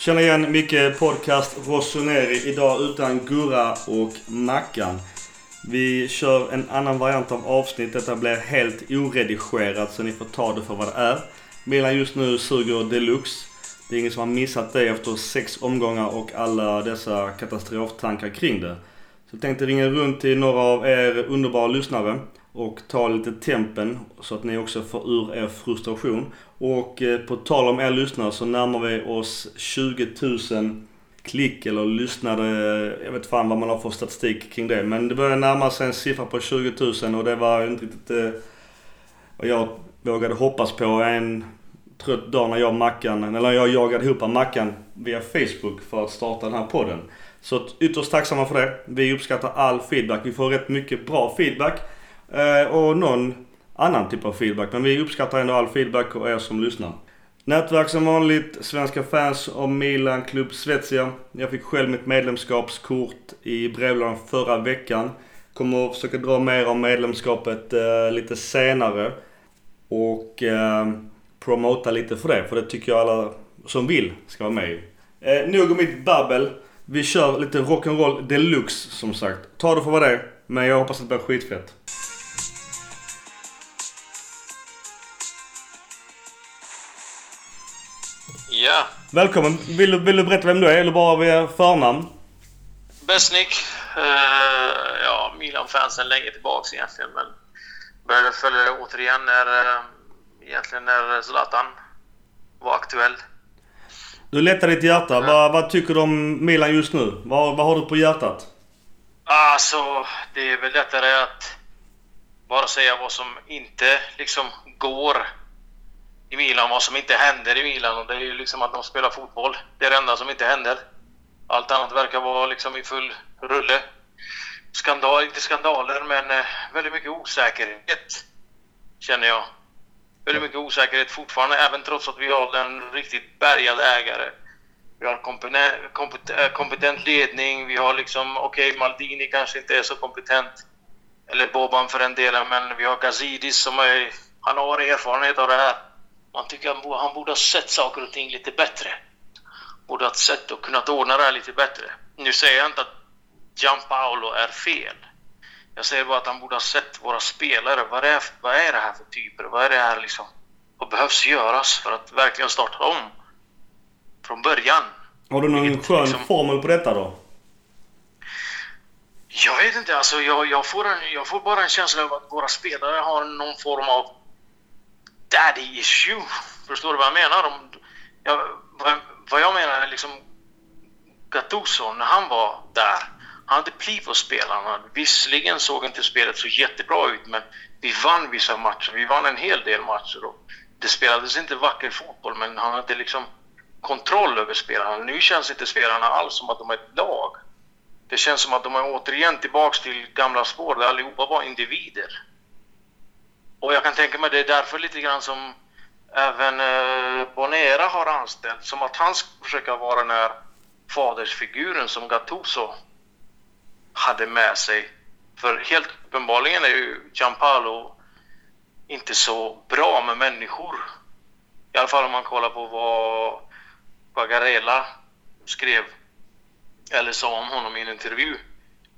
Känner igen mycket podcast Rossoneri idag utan Gurra och Mackan. Vi kör en annan variant av avsnitt. Detta blir helt oredigerat så ni får ta det för vad det är. Milan just nu suger deluxe. Det är ingen som har missat det efter sex omgångar och alla dessa katastroftankar kring det. Så jag tänkte ringa runt till några av er underbara lyssnare och ta lite tempen så att ni också får ur er frustration. Och eh, på tal om er lyssnare så närmar vi oss 20 000 klick eller lyssnade. Jag vet fan vad man har för statistik kring det. Men det börjar närma sig en siffra på 20 000 och det var inte riktigt eh, vad jag vågade hoppas på en trött dag när jag Mackan, eller jag jagade ihop Mackan via Facebook för att starta den här podden. Så ytterst tacksamma för det. Vi uppskattar all feedback. Vi får rätt mycket bra feedback. Eh, och någon annan typ av feedback. Men vi uppskattar ändå all feedback och er som lyssnar. Nätverk som vanligt, Svenska fans och Milan Club Svezia. Jag fick själv mitt medlemskapskort i brevlådan förra veckan. Kommer att försöka dra mer om medlemskapet eh, lite senare. Och eh, promota lite för det. För det tycker jag alla som vill ska vara med i. Eh, nog om mitt babbel. Vi kör lite rock'n'roll deluxe som sagt. Ta det för vad det är. Men jag hoppas att det blir skitfett. Ja. Välkommen. Vill du, vill du berätta vem du är eller bara via förnamn? Besnik. Uh, ja, Milan-fansen länge tillbaks egentligen. Men började följa det återigen när, uh, egentligen när Zlatan var aktuell. Du lättar ditt hjärta. Mm. Vad, vad tycker du om Milan just nu? Vad, vad har du på hjärtat? Alltså, det är väl lättare att bara säga vad som inte liksom går i Milan, vad som inte händer i Milan. Och det är ju liksom att de spelar fotboll. Det är det enda som inte händer. Allt annat verkar vara liksom i full rulle. Skandal, inte skandaler, men eh, väldigt mycket osäkerhet. Känner jag. Väldigt mycket osäkerhet fortfarande, även trots att vi har en riktigt bärgad ägare. Vi har kompetent, kompetent, kompetent ledning, vi har liksom, okej, okay, Maldini kanske inte är så kompetent. Eller Boban för den delen, men vi har Gazidis som är, han har erfarenhet av det här. Man tycker att han borde ha sett saker och ting lite bättre. Borde ha sett och kunnat ordna det här lite bättre. Nu säger jag inte att Gianpaolo är fel. Jag säger bara att han borde ha sett våra spelare. Vad är, vad är det här för typer? Vad är det här liksom? Vad behövs göras för att verkligen starta om? Från början. Har du någon Vilket, skön liksom, formel på detta då? Jag vet inte. Alltså jag, jag, får en, jag får bara en känsla av att våra spelare har någon form av daddy issue. Förstår du vad jag menar? Om, jag, vad, vad jag menar är liksom Gattuso, när han var där, han hade pli på spelarna. Visserligen såg inte spelet så jättebra ut, men vi vann vissa matcher. Vi vann en hel del matcher. Och det spelades inte vacker fotboll, men han hade liksom kontroll över spelarna. Nu känns inte spelarna alls som att de är ett lag. Det känns som att de är återigen tillbaks till gamla spår där allihopa var individer. Och jag kan tänka mig det är därför lite grann som även eh, Bonera har anställt, som att han ska försöka vara den här fadersfiguren som Gattuso hade med sig. För helt uppenbarligen är ju Giampaolo inte så bra med människor. I alla fall om man kollar på vad Quagarella skrev eller sa om honom i en intervju.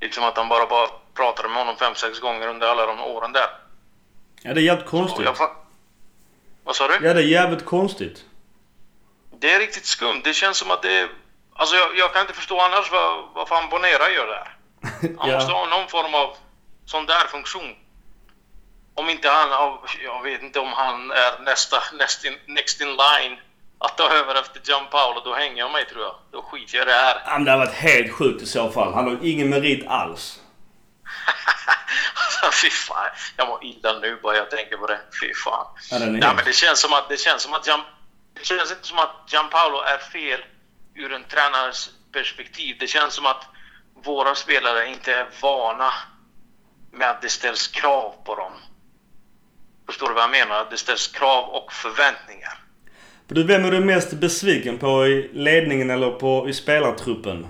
Liksom att han bara, bara pratade med honom fem, sex gånger under alla de åren där. Ja, det är jävligt konstigt. Jag, vad sa du? Ja, det är jävligt konstigt. Det är riktigt skumt. Det känns som att det är... Alltså jag, jag kan inte förstå annars vad, vad fan Bonera gör där. Han ja. måste ha någon form av sån där funktion. Om inte han, jag vet inte om han är nästa, next in, next in line att ta över efter John Paolo, då hänger jag mig tror jag. Då skiter jag i det här. Ja, men det har varit helt sjukt i så fall. Han har ingen merit alls. alltså fy fan. Jag mår illa nu bara jag tänker på det. Fy fan. Ja, Nej, men det känns som att, det känns som att Gian, det känns inte som att Gianpaolo är fel ur en tränares perspektiv. Det känns som att våra spelare inte är vana med att det ställs krav på dem. Förstår du vad jag menar? Det ställs krav och förväntningar. Du, vem är du mest besviken på i ledningen eller på, i spelartruppen?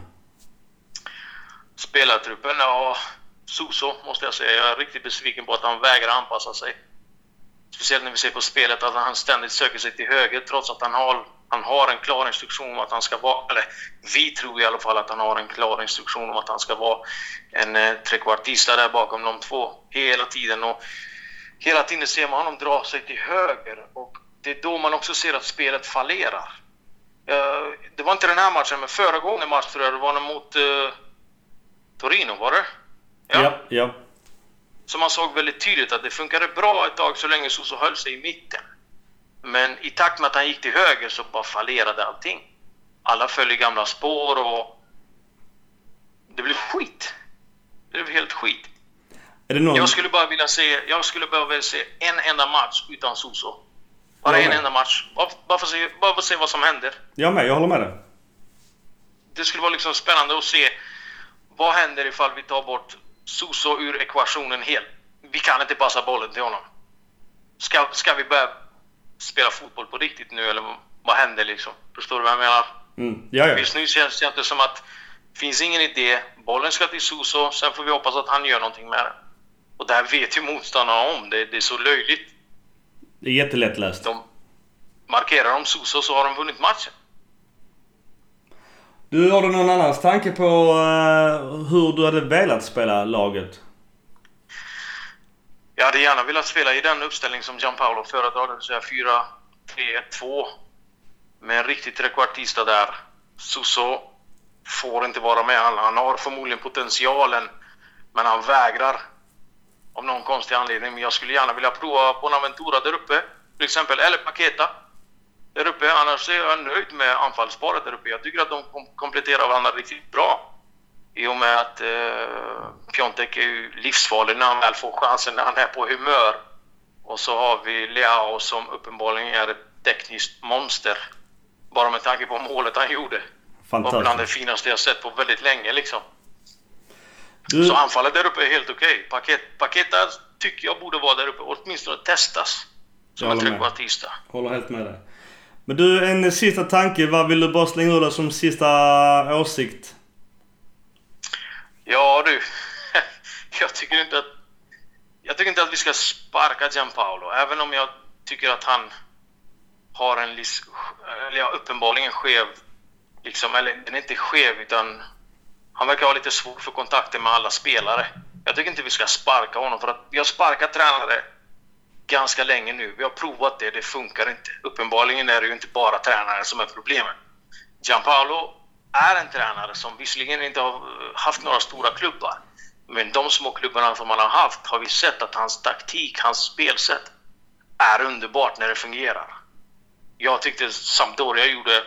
Spelartruppen? Ja, Soso måste jag säga. Jag är riktigt besviken på att han vägrar anpassa sig. speciellt när vi ser på spelet, att han ständigt söker sig till höger trots att han har, han har en klar instruktion om att han ska vara, eller vi tror i alla fall att han har en klar instruktion om att han ska vara en eh, trekvartista där bakom de två hela tiden. Och hela tiden ser man honom dra sig till höger och det är då man också ser att spelet fallerar. Uh, det var inte den här matchen, men föregående match tror jag det var mot uh, Torino, var det? Ja. ja, ja. Så man såg väldigt tydligt att det funkade bra ett tag så länge Soso höll sig i mitten. Men i takt med att han gick till höger så bara fallerade allting. Alla föll i gamla spår och det blev skit. Det blev helt skit. Någon... Jag skulle bara vilja se, jag skulle bara vilja se en enda match utan Soso. Bara en enda match. Bara, bara, för se, bara för att se vad som händer. Jag med, jag håller med dig. Det skulle vara liksom spännande att se vad händer ifall vi tar bort Soso ur ekvationen helt. Vi kan inte passa bollen till honom. Ska, ska vi börja spela fotboll på riktigt nu eller vad händer liksom? Förstår du vad jag menar? Mm. Ja, ja. Just nu känns det inte som att det finns ingen idé. Bollen ska till Soso, sen får vi hoppas att han gör någonting med den. Och det här vet ju motståndarna om. Det, det är så löjligt. Det är jättelättläst. De markerar de Soso så har de vunnit matchen. Du, har du någon annans tanke på uh, hur du hade velat spela laget? Jag hade gärna velat spela i den uppställning som Gianpaolo föredrar, det vill säga 4-3-1-2. Med en riktig trekvartista där. Suso får inte vara med. Han, han har förmodligen potentialen, men han vägrar. Av någon konstig anledning. Men jag skulle gärna vilja prova Bonaventura där uppe, till exempel. Eller Paketa där uppe. Annars är jag nöjd med anfallsparet där uppe. Jag tycker att de kompletterar varandra riktigt bra. I och med att eh, Piontek är ju livsfarlig när han väl får chansen, när han är på humör. Och så har vi Leao som uppenbarligen är ett tekniskt monster. Bara med tanke på målet han gjorde. Fantastiskt. var bland det finaste jag sett på väldigt länge liksom. Du... Så anfallet där uppe är helt okej. Okay. Paket, Paketa tycker jag borde vara där uppe, åtminstone testas. Som en trekvartista. Håller helt med dig. Men du, en sista tanke. Vad vill du bara slänga ur dig som sista åsikt? Ja du, jag tycker inte att jag tycker inte att vi ska sparka Gianpaolo, även om jag tycker att han har en eller ja, uppenbarligen skev, liksom, eller den är inte skev utan han verkar ha lite svårt för kontakter med alla spelare. Jag tycker inte vi ska sparka honom för att vi har sparkat tränare ganska länge nu. Vi har provat det, det funkar inte. Uppenbarligen är det ju inte bara tränaren som är problemet. Gianpaolo är en tränare som visserligen inte har eh, haft några stora klubbar, men de små klubbarna som han har haft har vi sett att hans taktik, hans spelsätt är underbart när det fungerar. Jag tyckte Sampdoria gjorde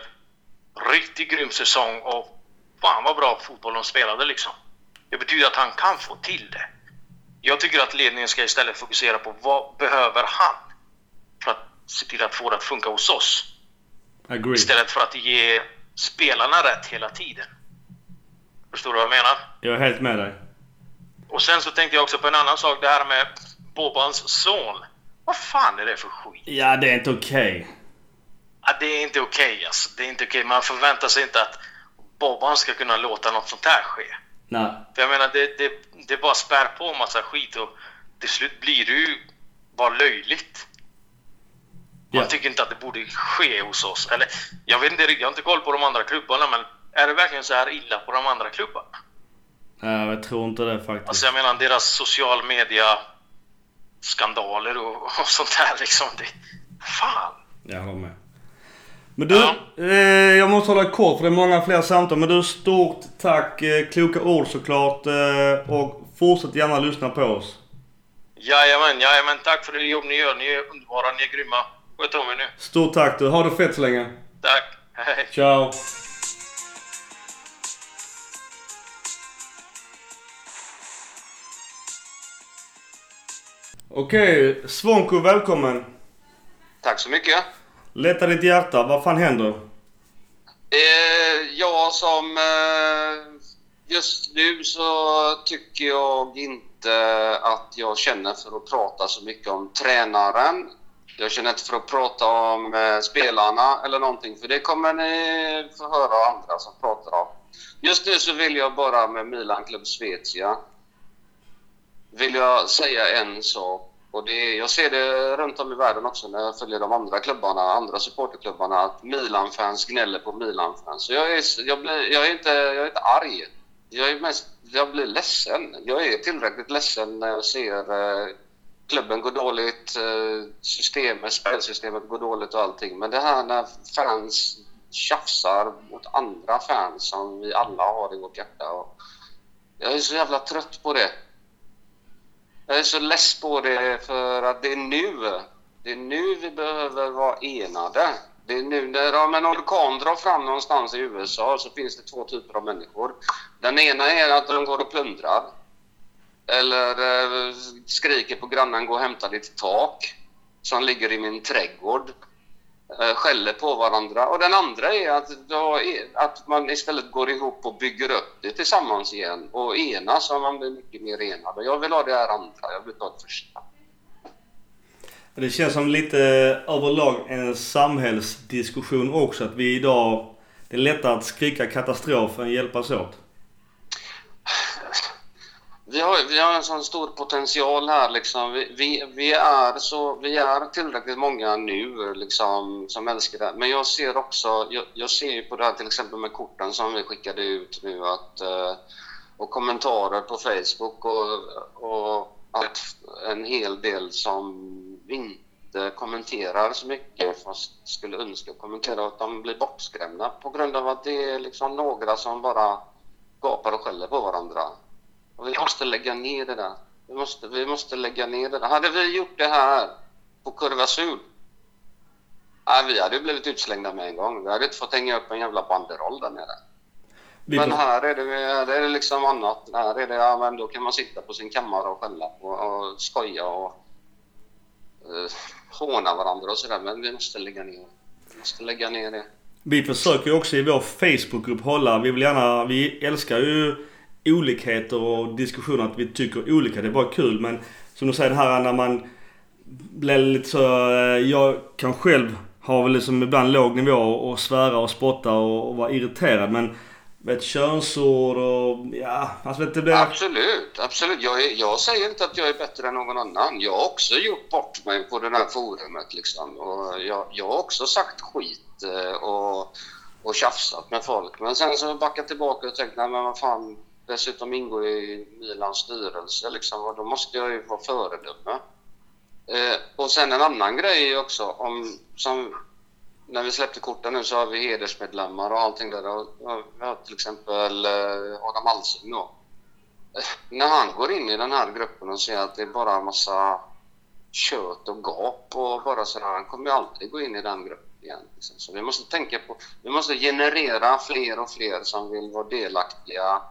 riktigt grym säsong och fan vad bra fotboll de spelade liksom. Det betyder att han kan få till det. Jag tycker att ledningen ska istället fokusera på vad behöver han för att se till att få det att funka hos oss. Agree. Istället för att ge spelarna rätt hela tiden. Förstår du vad jag menar? Jag är helt med dig. Och sen så tänkte jag också på en annan sak, det här med Bobans son. Vad fan är det för skit? Ja, det är inte okej. Okay. Ja, det är inte okej okay, alltså. Det är inte okej. Okay. Man förväntar sig inte att Bobban ska kunna låta något sånt här ske. Nej. För jag menar, det, det, det bara spär på en massa skit och till slut blir det ju bara löjligt. Man ja. tycker inte att det borde ske hos oss. Eller, jag vet inte jag har inte koll på de andra klubbarna, men är det verkligen så här illa på de andra klubbarna? Nej, jag tror inte det faktiskt. Alltså jag menar deras social media skandaler och, och sånt där liksom. Det, fan! Jag håller med. Men du, ja. eh, jag måste hålla kort för det är många fler samtal. Men du, stort tack. Eh, kloka ord såklart. Eh, och fortsätt gärna lyssna på oss. Jajamän, jajamän. Tack för det jobb ni gör. Ni är underbara, ni är grymma. Sköt om er nu. Stort tack du. Ha det fett så länge. Tack. Hej. Ciao. Okej, Svonko välkommen. Tack så mycket. Lätta ditt hjärta. Vad fan händer? Eh, som... Eh, just nu så tycker jag inte att jag känner för att prata så mycket om tränaren. Jag känner inte för att prata om eh, spelarna eller någonting, för det kommer ni få höra andra som pratar om. Just nu så vill jag bara med Milan Club Svezia vill jag säga en sak och det, jag ser det runt om i världen också när jag följer de andra klubbarna, andra supporterklubbarna, att Milan-fans gnäller på Milan-fans. Så jag är, jag, blir, jag, är inte, jag är inte arg. Jag, är mest, jag blir ledsen. Jag är tillräckligt ledsen när jag ser eh, klubben gå dåligt, eh, systemet, spelsystemet går dåligt och allting. Men det här när fans tjafsar mot andra fans som vi alla har i vårt hjärta. Och jag är så jävla trött på det. Jag är så less på det för att det är nu. Det är nu vi behöver vara enade. Det är nu när en orkan drar fram någonstans i USA så finns det två typer av människor. Den ena är att de går och plundrar. Eller eh, skriker på grannen, gå och hämta ditt tak som ligger i min trädgård. Eh, skäller på varandra. Och den andra är att, är att man istället går ihop och bygger upp det tillsammans igen och enas så man blir mycket mer enad. Och jag vill ha det här andra, jag vill ha det första. Det känns som lite överlag en samhällsdiskussion också att vi idag... Det är lättare att skrika katastrof än hjälpas åt. Vi har, vi har en sån stor potential här liksom. Vi, vi, vi, är, så, vi är tillräckligt många nu liksom, som älskar det. Men jag ser också, jag, jag ser ju på det här till exempel med korten som vi skickade ut nu att, eh, och kommentarer på Facebook och, och att en hel del som inte kommenterar så mycket fast skulle önska kommentera att de blir bortskrämda på grund av att det är liksom några som bara gapar och skäller på varandra. Och vi måste lägga ner det där. Vi måste, vi måste lägga ner det där. Hade vi gjort det här på Kurva Syd, nej, vi hade blivit utslängda med en gång. Vi hade inte fått hänga upp en jävla banderoll där nere. Men här är, det, här är det liksom annat. Här är det, ja, men då kan man sitta på sin kammare och skälla och, och skoja och uh, håna varandra och sådär. Men vi måste lägga ner Vi måste lägga ner det. Vi försöker också i vår Facebookgrupp hålla, vi vill gärna, vi älskar ju olikheter och diskussioner att vi tycker olika. Det är bara kul. Men som du säger det här när man blir lite så... Eh, jag kan själv ha väl liksom ibland låg nivå och svära och spotta och, och vara irriterad. Men vet, könsord och ja, alltså vet, det blir... Absolut, absolut. Jag, är, jag säger inte att jag är bättre än någon annan. Jag har också gjort bort mig på det här forumet liksom. Och jag, jag har också sagt skit eh, och, och tjafsat med folk. Men sen så backat tillbaka och tänkt, nej men vad fan, dessutom ingår i Milans styrelse liksom, och då måste jag ju vara föredöme. Eh, och sen en annan grej också, om, som när vi släppte korten nu så har vi hedersmedlemmar och allting där. Och, vi har till exempel eh, Adam Alsing då. Eh, när han går in i den här gruppen och ser att det är bara en massa kött och gap och bara sådär, han kommer ju aldrig gå in i den gruppen igen. Liksom. Så vi måste tänka på, vi måste generera fler och fler som vill vara delaktiga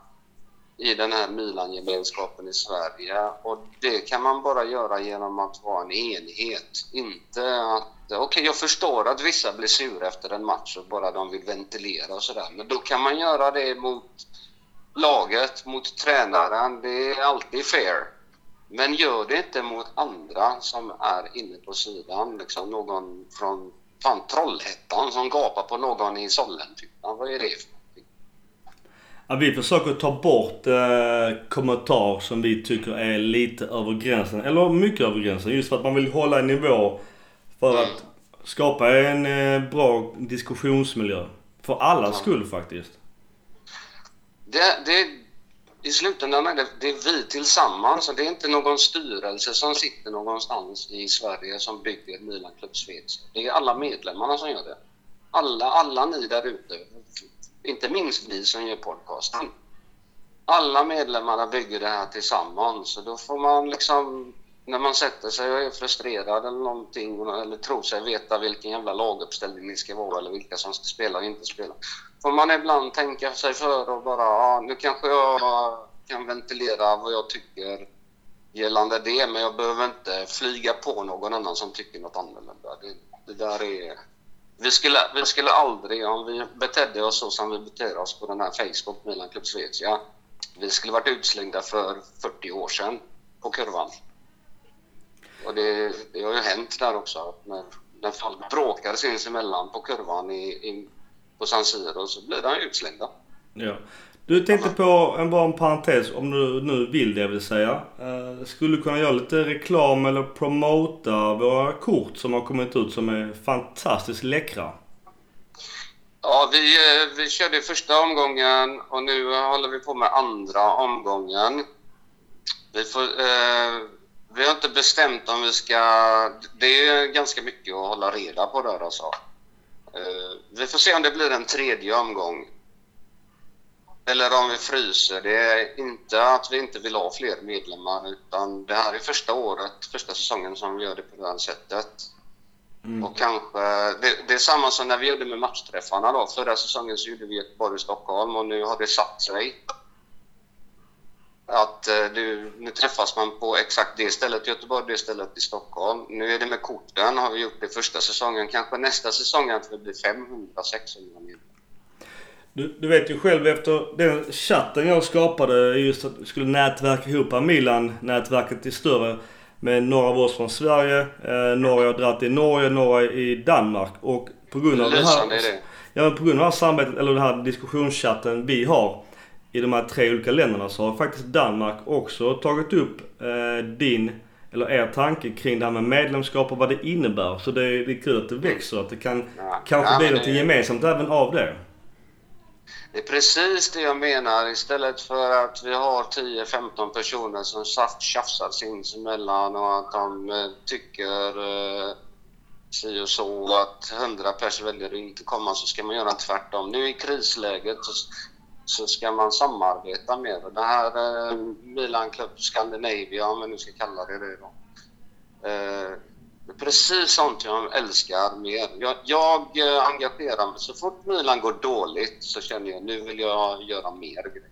i den här Milan-gemenskapen i Sverige. Och det kan man bara göra genom att vara en enhet. Inte att... Okej, okay, jag förstår att vissa blir sura efter en match och bara de vill ventilera och sådär. Men då kan man göra det mot laget, mot tränaren. Det är alltid fair. Men gör det inte mot andra som är inne på sidan. Liksom någon från fan, Trollhättan som gapar på någon i Sollentuna. Vad är det för Ja, vi försöker ta bort eh, kommentar som vi tycker är lite över gränsen. Eller mycket över gränsen. Just för att man vill hålla en nivå för att skapa en eh, bra diskussionsmiljö. För allas skull faktiskt. Det, det, I slutändan är det, det är vi tillsammans. Det är inte någon styrelse som sitter någonstans i Sverige som bygger Milan Club Schweiz. Det är alla medlemmarna som gör det. Alla, alla ni där ute inte minst vi som gör podcasten. Alla medlemmarna bygger det här tillsammans och då får man liksom när man sätter sig och är frustrerad eller någonting eller tror sig veta vilken jävla laguppställning ni ska vara eller vilka som ska spela och inte spela. Får man ibland tänka sig för och bara, ja, nu kanske jag kan ventilera vad jag tycker gällande det, men jag behöver inte flyga på någon annan som tycker något annorlunda. Det, det där är vi skulle, vi skulle aldrig, om vi betedde oss så som vi beter oss på den här Facebook, Milan Club Svezia, vi skulle varit utslängda för 40 år sedan på kurvan. Och det, det har ju hänt där också, när, när folk bråkar sinsemellan på kurvan i, i, på San Siro så blir de utslängda. Ja. Du tänkte på en, bara en parentes, om du nu vill det vill säga. Uh, skulle du kunna göra lite reklam eller promota våra kort som har kommit ut som är fantastiskt läckra? Ja, vi, eh, vi körde första omgången och nu håller vi på med andra omgången. Vi, får, eh, vi har inte bestämt om vi ska... Det är ganska mycket att hålla reda på där alltså. Eh, vi får se om det blir en tredje omgång. Eller om vi fryser. Det är inte att vi inte vill ha fler medlemmar utan det här är första året, första säsongen som vi gör det på det här sättet. Mm. Och kanske, det, det, är samma som när vi gjorde med matchträffarna då. Förra säsongen så gjorde vi Göteborg och Stockholm och nu har det satt sig. Att eh, du, nu träffas man på exakt det stället i Göteborg, det stället i Stockholm. Nu är det med korten, har vi gjort det första säsongen. Kanske nästa säsong att det blir 500-600 medlemmar. Du, du, vet ju själv efter den chatten jag skapade just att vi skulle nätverka ihop Milan-nätverket till större med några av oss från Sverige, eh, några har dragit i Norge, några i Danmark. Och på grund av det här, ja, på grund av det här samarbetet, eller den här diskussionschatten vi har i de här tre olika länderna så har faktiskt Danmark också tagit upp eh, din, eller er tanke kring det här med medlemskap och vad det innebär. Så det är, det är kul att det växer, att det kan ja, kanske ja, bli något det... gemensamt även av det. Det är precis det jag menar. Istället för att vi har 10-15 personer som tjafsar sinsemellan och att de eh, tycker eh, si och så att 100 personer väljer att inte komma så ska man göra tvärtom. Nu i krisläget så, så ska man samarbeta mer. Det här eh, Milan Club Scandinavia, om vi nu ska kalla det det då. Eh, precis sånt jag älskar mer. Jag, jag eh, engagerar mig. Så fort Milan går dåligt så känner jag nu vill jag göra mer grejer.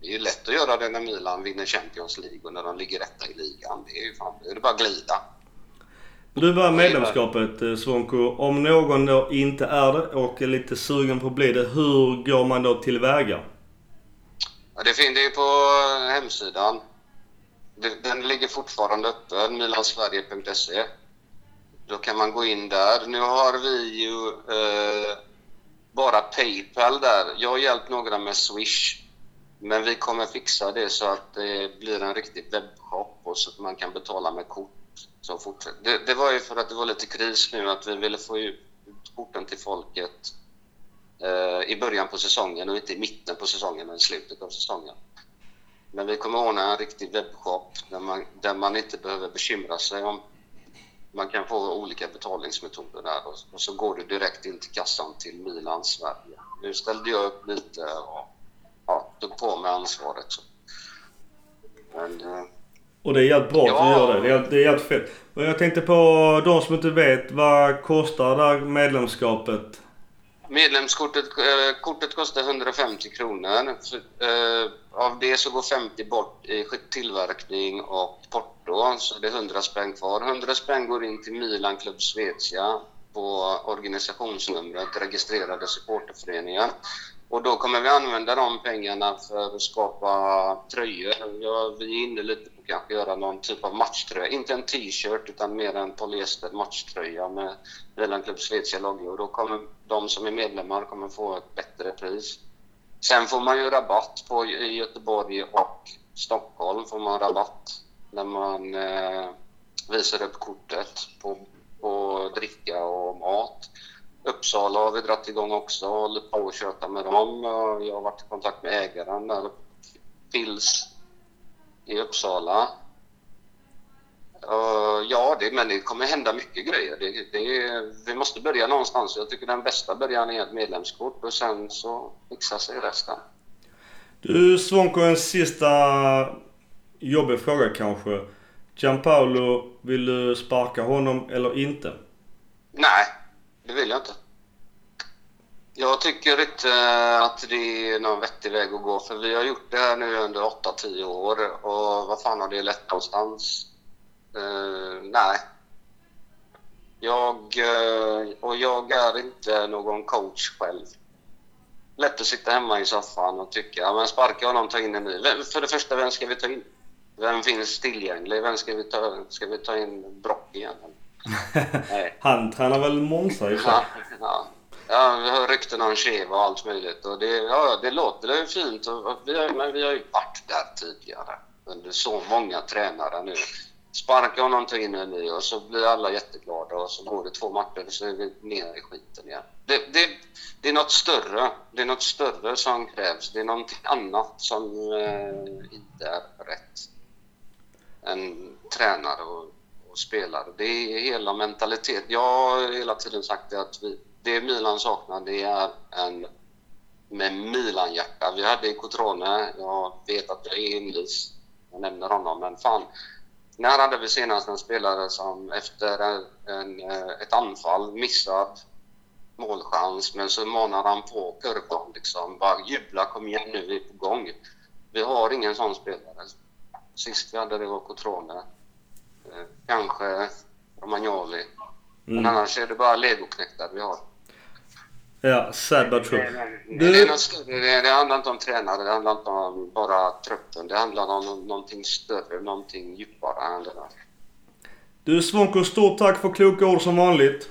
Det är ju lätt att göra det när Milan vinner Champions League och när de ligger etta i ligan. Det är ju fan, det är bara att glida. Du var medlemskapet eh, Svonko. Om någon då inte är det och är lite sugen på att bli det, hur går man då tillväga? Ja, det finns ju på hemsidan den ligger fortfarande öppen, milansverige.se. Då kan man gå in där. Nu har vi ju eh, bara Paypal där. Jag har hjälpt några med Swish. Men vi kommer fixa det så att det blir en riktig webbshop och så att man kan betala med kort. Som fortsätter. Det, det var ju för att det var lite kris nu att vi ville få ut korten till folket eh, i början på säsongen och inte i mitten på säsongen men i slutet av säsongen. Men vi kommer ordna en riktig webbshop där man, där man inte behöver bekymra sig om man kan få olika betalningsmetoder där och, och så går du direkt in till kassan till Milan Sverige. Nu ställde jag upp lite och ja, tog på mig ansvaret. Men, eh, och det är jävligt bra ja, att du gör det. Det är, det är jävligt fett. Och jag tänkte på de som inte vet. Vad kostar det här medlemskapet? Medlemskortet eh, kortet kostar 150 kronor. Eh, av det så går 50 bort i tillverkning och porto, så det är 100 spänn kvar. 100 spänn går in till Milan Club Svezia på organisationsnumret registrerade supporterföreningar. Och då kommer vi använda de pengarna för att skapa tröjor. Ja, vi är inne lite kanske göra någon typ av matchtröja. Inte en t-shirt utan mer en polyester matchtröja med Milan Club Svezia loggor. Då kommer de som är medlemmar kommer få ett bättre pris. Sen får man ju rabatt på i Göteborg och Stockholm får man rabatt när man eh, visar upp kortet på, på dricka och mat. Uppsala har vi dragit igång också och håller på att köta med dem. Jag har varit i kontakt med ägaren där, Pils i Uppsala. Uh, ja, det, men det kommer hända mycket grejer. Det, det, vi måste börja någonstans. Jag tycker den bästa början är ett medlemskort och sen så fixar sig resten. Du Svonko, en sista jobbig fråga kanske. Gianpaolo, vill du sparka honom eller inte? Nej, det vill jag inte. Jag tycker inte att det är någon vettig väg att gå för vi har gjort det här nu under 8-10 år och vad fan har det lett någonstans? Uh, nej. Jag, uh, och jag är inte någon coach själv. Lätt att sitta hemma i soffan och tycka, ja, men sparka honom, ta in en ny. För det första, vem ska vi ta in? Vem finns tillgänglig? Vem ska vi ta, ska vi ta in Brock igen? Nej. Han tränar väl Monza i ja, ja. Ja, vi hör rykten om Cheva och allt möjligt. Och det, ja, det låter ju fint, och, och vi har, men vi har ju varit där tidigare. Under så många tränare nu. Sparka honom, ta in en ny och så blir alla jätteglada och så går det två matcher och så är vi ner i skiten igen. Det, det, det är något större. Det är något större som krävs. Det är något annat som eh, inte är rätt än tränare och, och spelare. Det är hela mentalitet. Jag har hela tiden sagt det att vi, det Milan saknar det är en med Milan-hjärta. Vi hade Cotrone. Jag vet att jag är envis. Jag nämner honom, men fan. När hade vi senast en spelare som efter en, en, ett anfall missad målchans, men så manar han på kurvan liksom. Bara jubla, kom igen nu, vi är på gång. Vi har ingen sån spelare. Sist vi hade det var Cotrone. Eh, kanske Romagnoli. Men Mm. annars är det bara legoknektar vi har. Ja, sad but true. Det, Du- det, är något större. Det, det handlar inte om tränare, det handlar inte om bara truppen. Det handlar om nå- någonting större, någonting djupare än det där. Du Svånko, stort tack för kloka ord som vanligt.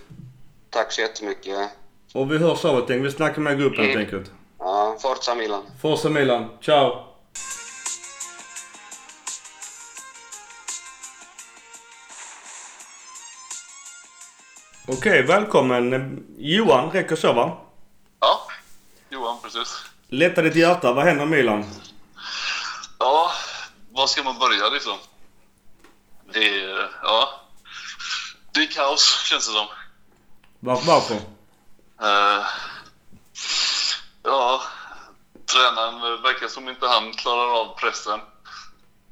Tack så jättemycket. Och vi hörs av ett Vi snackar med gruppen helt enkelt. Ja, Forza Milan. Forza Milan. Ciao! Okej, välkommen. Johan räcker så va? Precis. Lätta ditt hjärta. Vad händer Milan? Ja, var ska man börja liksom? Det är, ja. Det är kaos känns det som. Var, varför? Eh, ja, tränaren verkar som inte han klarar av pressen.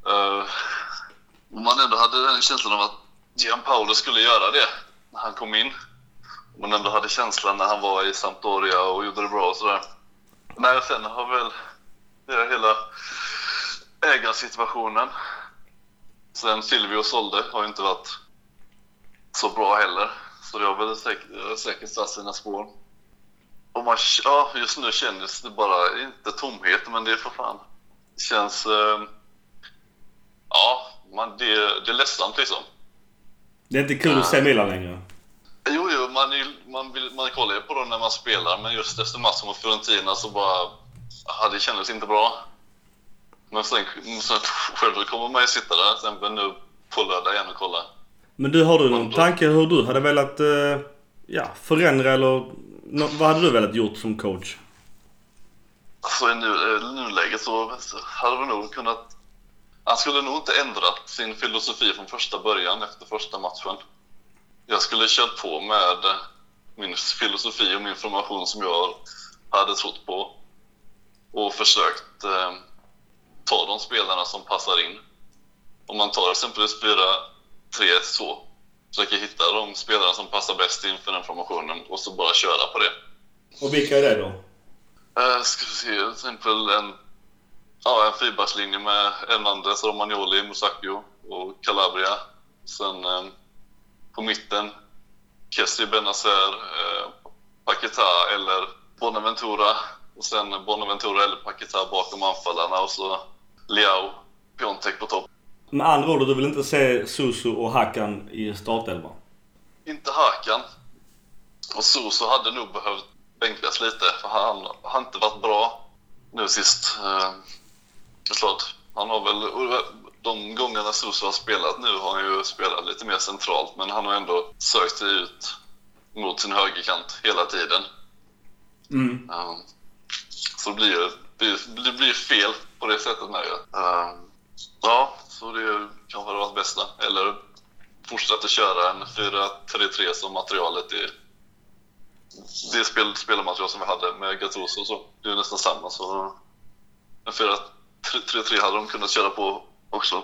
Uh, man ändå hade den känslan av att Gianpaolo skulle göra det när han kom in. Man ändå hade känslan när han var i Sampdoria och gjorde det bra och sådär. Nej, sen har väl det hela ägarsituationen. Sen Silvio sålde har ju inte varit så bra heller. Så det har väl säkert, säkert satt sina spår. Och man, ja, just nu känns det bara, inte tomhet, men det är för fan. Det känns... Eh, ja, man, det, det är ledsamt liksom. Det är inte kul att se Milan längre. Jo, jo, man, är, man, vill, man kollar ju på dem när man spelar, men just efter matchen mot Fiorentina så bara... Ja, det kändes inte bra. Men sen, sen själv kommer man ju sitta där exempel nu på lördag igen och kolla. Men du, har du någon tanke hur du hade velat eh, ja, förändra eller nå- vad hade du velat gjort som coach? Alltså i nu, i nuläget så så hade vi nog kunnat... Han skulle nog inte ändrat sin filosofi från första början efter första matchen. Jag skulle kört på med eh, min filosofi och min formation som jag hade trott på. Och försökt eh, ta de spelarna som passar in. Om man tar exempelvis 4-3 så. Försöker hitta de spelarna som passar bäst inför den formationen och så bara köra på det. Och vilka är det då? Uh, ska vi se, till exempel en, ja, en fyrbackslinje med Hernandez, Romagnoli, Musacchio och Calabria. Sen eh, på mitten Kessie, Benazer, eh, Paquetá eller Bonaventura. Och sen Bonaventura eller Paquetá bakom anfallarna och så Leao, Piontek på topp. Med andra ord, du vill inte se Susu och Hakan i startelvan? Inte Hakan. Och Soso hade nog behövt bänkas lite, för han har inte varit bra nu sist. Eh, klart, han har väl... De gångerna Soso har spelat nu har han ju spelat lite mer centralt, men han har ändå sökt sig ut mot sin högerkant hela tiden. Mm. Eh, så det blir ju det blir ju fel på det sättet med ju. Eh, Ja, så det kanske hade varit bästa. Eller fortsätta köra en 4-3-3 som materialet är det spel, spelarmaterial som vi hade med Gattuso och så. Det är nästan samma. Så en 4-3-3 hade de kunnat köra på också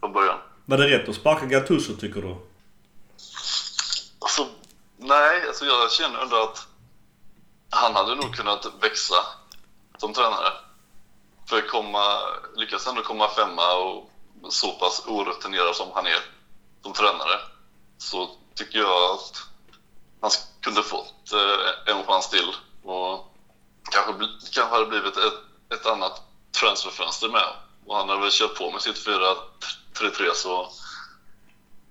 från början. Var det rätt att sparka Gattuso tycker du? Alltså, nej, alltså jag känner ändå att han hade nog kunnat växa som tränare. För att komma, lyckas ändå komma femma och så pass orutinerad som han är som tränare så tycker jag att han kunde fått eh, en chans till och kanske, kanske hade blivit ett, ett annat transferfönster med. Och han hade väl kört på med sitt 4-3-3 så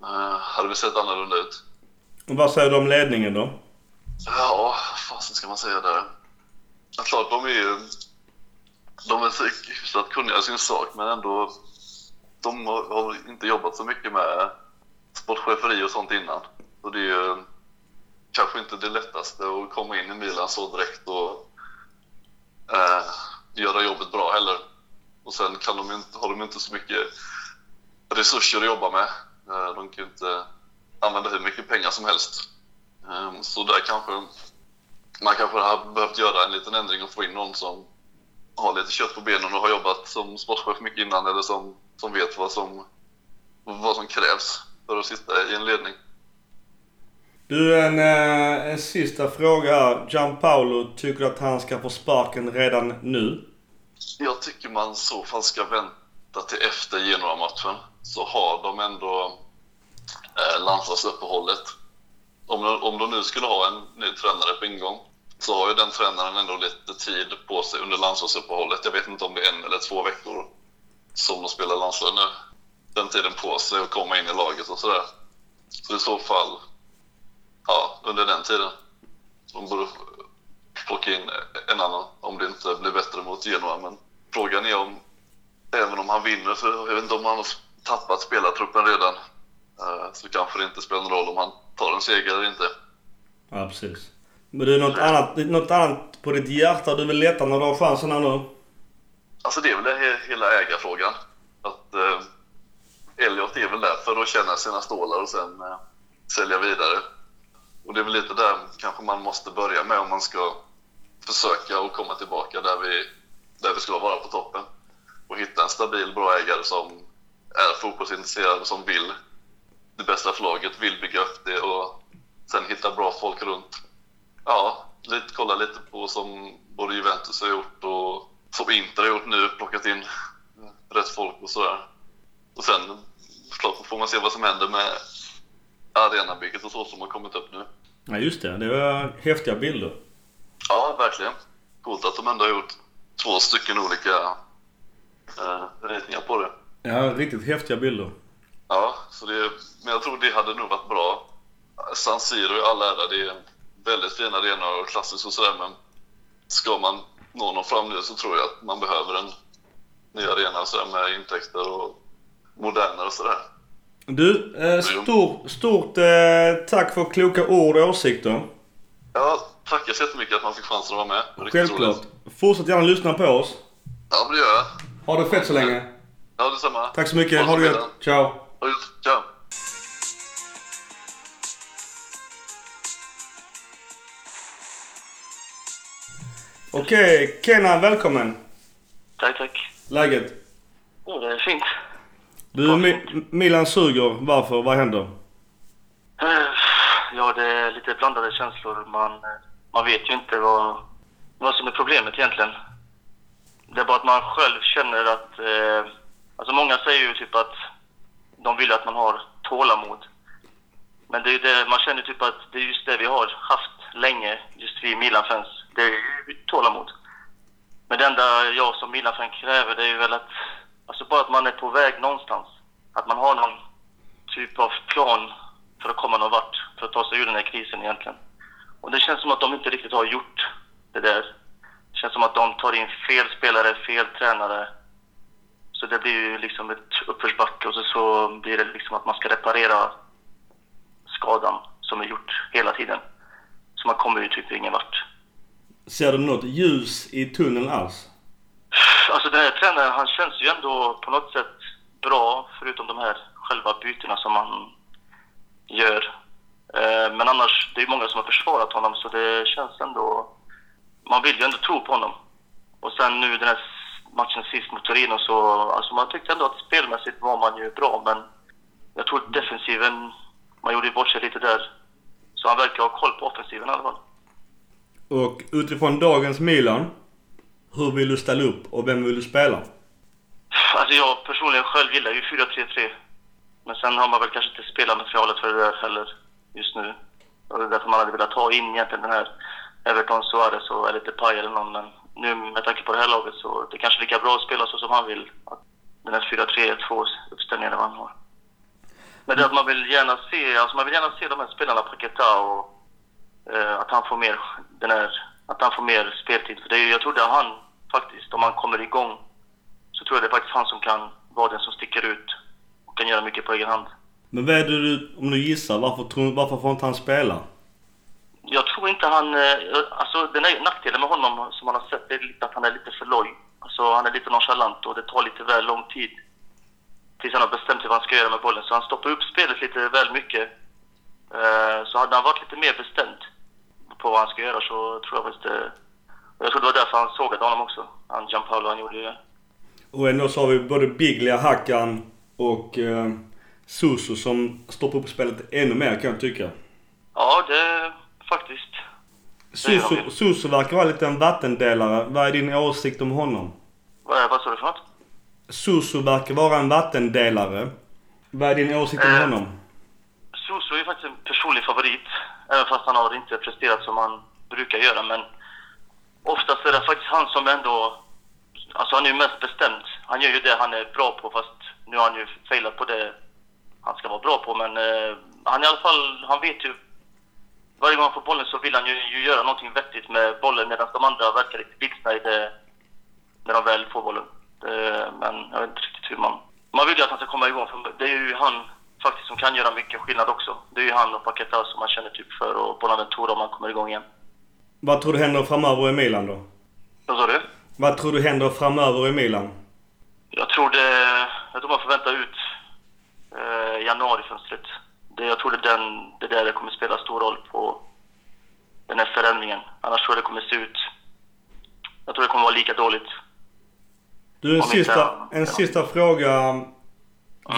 eh, hade vi sett annorlunda ut. Och vad säger du om ledningen då? Ja, fasen ska man säga där? Ja, klart, de är ju... De är hyfsat kunniga i sin sak, men ändå... De har, har inte jobbat så mycket med sportcheferi och sånt innan. Så det är ju kanske inte det lättaste att komma in i Milan så direkt och eh, göra jobbet bra heller. Och sen kan de inte, har de inte så mycket resurser att jobba med. Eh, de kan ju inte använda hur mycket pengar som helst. Ehm, så där kanske man kanske har behövt göra en liten ändring och få in någon som har lite kött på benen och har jobbat som sportchef mycket innan eller som, som vet vad som, vad som krävs för att sitta i en ledning. Du, en, eh, en sista fråga här. Gianpaolo, tycker du att han ska få sparken redan nu? Jag tycker man så fall ska vänta till efter Genoa-matchen. Så har de ändå eh, landslagsuppehållet. Om, de- om de nu skulle ha en ny tränare på ingång så har ju den tränaren ändå lite tid på sig under landslagsuppehållet. Jag vet inte om det är en eller två veckor som de spelar landslag nu. Den tiden på sig att komma in i laget och sådär. Så i så fall, ja, under den tiden. De borde plocka in en annan om det inte blir bättre mot Genoa. Men frågan är om, även om han vinner, så jag vet inte om han har tappat spelartruppen redan. Eh, Så kanske det inte spelar någon roll om han tar en seger eller inte. Ja, precis. Men du, något annat, något annat på ditt hjärta du vill leta när du har chansen här nu? Alltså det är väl det he- hela ägarfrågan. Att eh, Elliot är väl där för att tjäna sina stålar och sen eh, sälja vidare. Och det är väl lite där kanske man måste börja med om man ska försöka att komma tillbaka där vi, där vi ska vara på toppen. Och hitta en stabil, bra ägare som är fotbollsintresserad och som vill det bästa för laget, vill bygga upp det och sen hitta bra folk runt. Ja, lite, kolla lite på som både Juventus har gjort och som Inter har gjort nu, plockat in rätt folk och sådär. Och sen klart får man se vad som händer med arenabygget och så som har kommit upp nu. Ja, just det. Det var häftiga bilder. Ja, verkligen. Coolt att de ändå har gjort två stycken olika eh, ritningar på det. Ja, riktigt häftiga bilder. Ja, så det, men jag tror det hade nog varit bra. San Siro i all ära, det är väldigt fin arena och klassisk och sådär men ska man nå någon framgång så tror jag att man behöver en ny arena sådär med intäkter och modernare och sådär. Du, eh, stor, stort eh, tack för kloka ord och åsikter. Ja, tackar så jättemycket att man fick chansen att vara med. Riktigt Självklart. roligt. Fortsätt gärna lyssna på oss. Ja, men det gör jag. Ha det fett så länge. Ja, detsamma. Tack så mycket. Ha det gött. Ciao. Ha det gött. Ciao. Okej, Kenan välkommen. Tack, tack. Läget? Oh, det är fint. Du, Mi- Milan suger. Varför? Vad händer? Eh, Ja, det är lite blandade känslor. Man, eh, man vet ju inte vad, vad som är problemet egentligen. Det är bara att man själv känner att... Eh, alltså många säger ju typ att de vill att man har tålamod. Men det är det, man känner typ att det är just det vi har haft länge, just vi Milan-fans. Det är tålamod. Men det enda jag som Milan-fan kräver det är ju väl att... Alltså bara att man är på väg någonstans. Att man har någon typ av plan för att komma någon vart, för att ta sig ur den här krisen egentligen. Och det känns som att de inte riktigt har gjort det där. Det känns som att de tar in fel spelare, fel tränare. Så det blir ju liksom ett uppförsbacke och så, så blir det liksom att man ska reparera skadan som är gjort hela tiden. Så man kommer ju typ ingen vart. Ser du något ljus i tunneln alls? Alltså den här tränaren, han känns ju ändå på något sätt bra, förutom de här själva bytena som han gör. Eh, Men annars, det är många som har försvarat honom, så det känns ändå... Man vill ju ändå tro på honom. Och sen nu den här matchen sist mot Torino så, alltså man tyckte ändå att spelmässigt var man ju bra, men jag tror defensiven, man gjorde bort sig lite där. Så han verkar ha koll på offensiven i alla fall. Och utifrån dagens Milan. Hur vill du ställa upp och vem vill du spela? Alltså jag personligen själv gillar ju 4-3-3. Men sen har man väl kanske inte spelarmaterialet för det där heller just nu. Och det är därför man hade velat ta in egentligen den här Everton Suarez och eller Depay eller någon. Men nu med tanke på det här laget så det är kanske lika bra att spela så som han vill. Den här 4-3-2 uppställningen han har. Men det att man vill gärna se, alltså man vill gärna se de här spelarna Paqueta och eh, att han får mer den här, att han får mer speltid. För det är, jag tror det är han faktiskt, om han kommer igång, så tror jag det är faktiskt han som kan vara den som sticker ut och kan göra mycket på egen hand. Men vad är det du, om du gissar, varför, tror, varför får inte han spela? Jag tror inte han... eh, Alltså den här nackdelen med honom som man har sett är lite att han är lite för loj. Alltså han är lite nonchalant och det tar lite väl lång tid tills han har bestämt sig vad han ska göra med bollen. Så han stoppar upp spelet lite väl mycket. Eh, Så hade han varit lite mer bestämd på vad han ska göra så tror jag faktiskt det... och Jag tror det var därför han sågade honom också. Han Gianpaolo, han gjorde det. Och ändå så har vi både Biglia, Hackan och eh, Suso som stoppar upp spelet ännu mer kan jag tycka. Ja, det faktiskt. Vi. Suso verkar vara lite en vattendelare. Vad är din åsikt om honom? Vad, vad sa du för något? Suso verkar vara en vattendelare. Vad är din åsikt om Eh. honom? Suso är faktiskt en personlig favorit. Även fast han har inte presterat som han brukar göra. Men oftast är det faktiskt han som ändå... Alltså han är ju mest bestämd. Han gör ju det han är bra på fast nu har han ju failat på det han ska vara bra på. Men eh, han i alla fall, han vet ju... Varje gång han får bollen så vill han ju, ju göra någonting vettigt med bollen medan de andra verkar lite vilsna när de väl får bollen. Det, men jag vet inte riktigt hur man... Man vill ju att han ska komma igång för det är ju han faktiskt som kan göra mycket skillnad också. Det är ju han och Paquetá som man känner typ för och Bonaventura om han kommer igång igen. Vad tror du händer framöver i Milan då? Vad sa du? Vad tror du händer framöver i Milan? Jag tror det... Jag tror man får vänta ut eh, januarifönstret. Det, jag tror det är, den, det är där det kommer spela stor roll på den här förändringen. Annars tror jag det kommer se ut... Jag tror det kommer vara lika dåligt. Du, en inte- sista, en ja. sista fråga.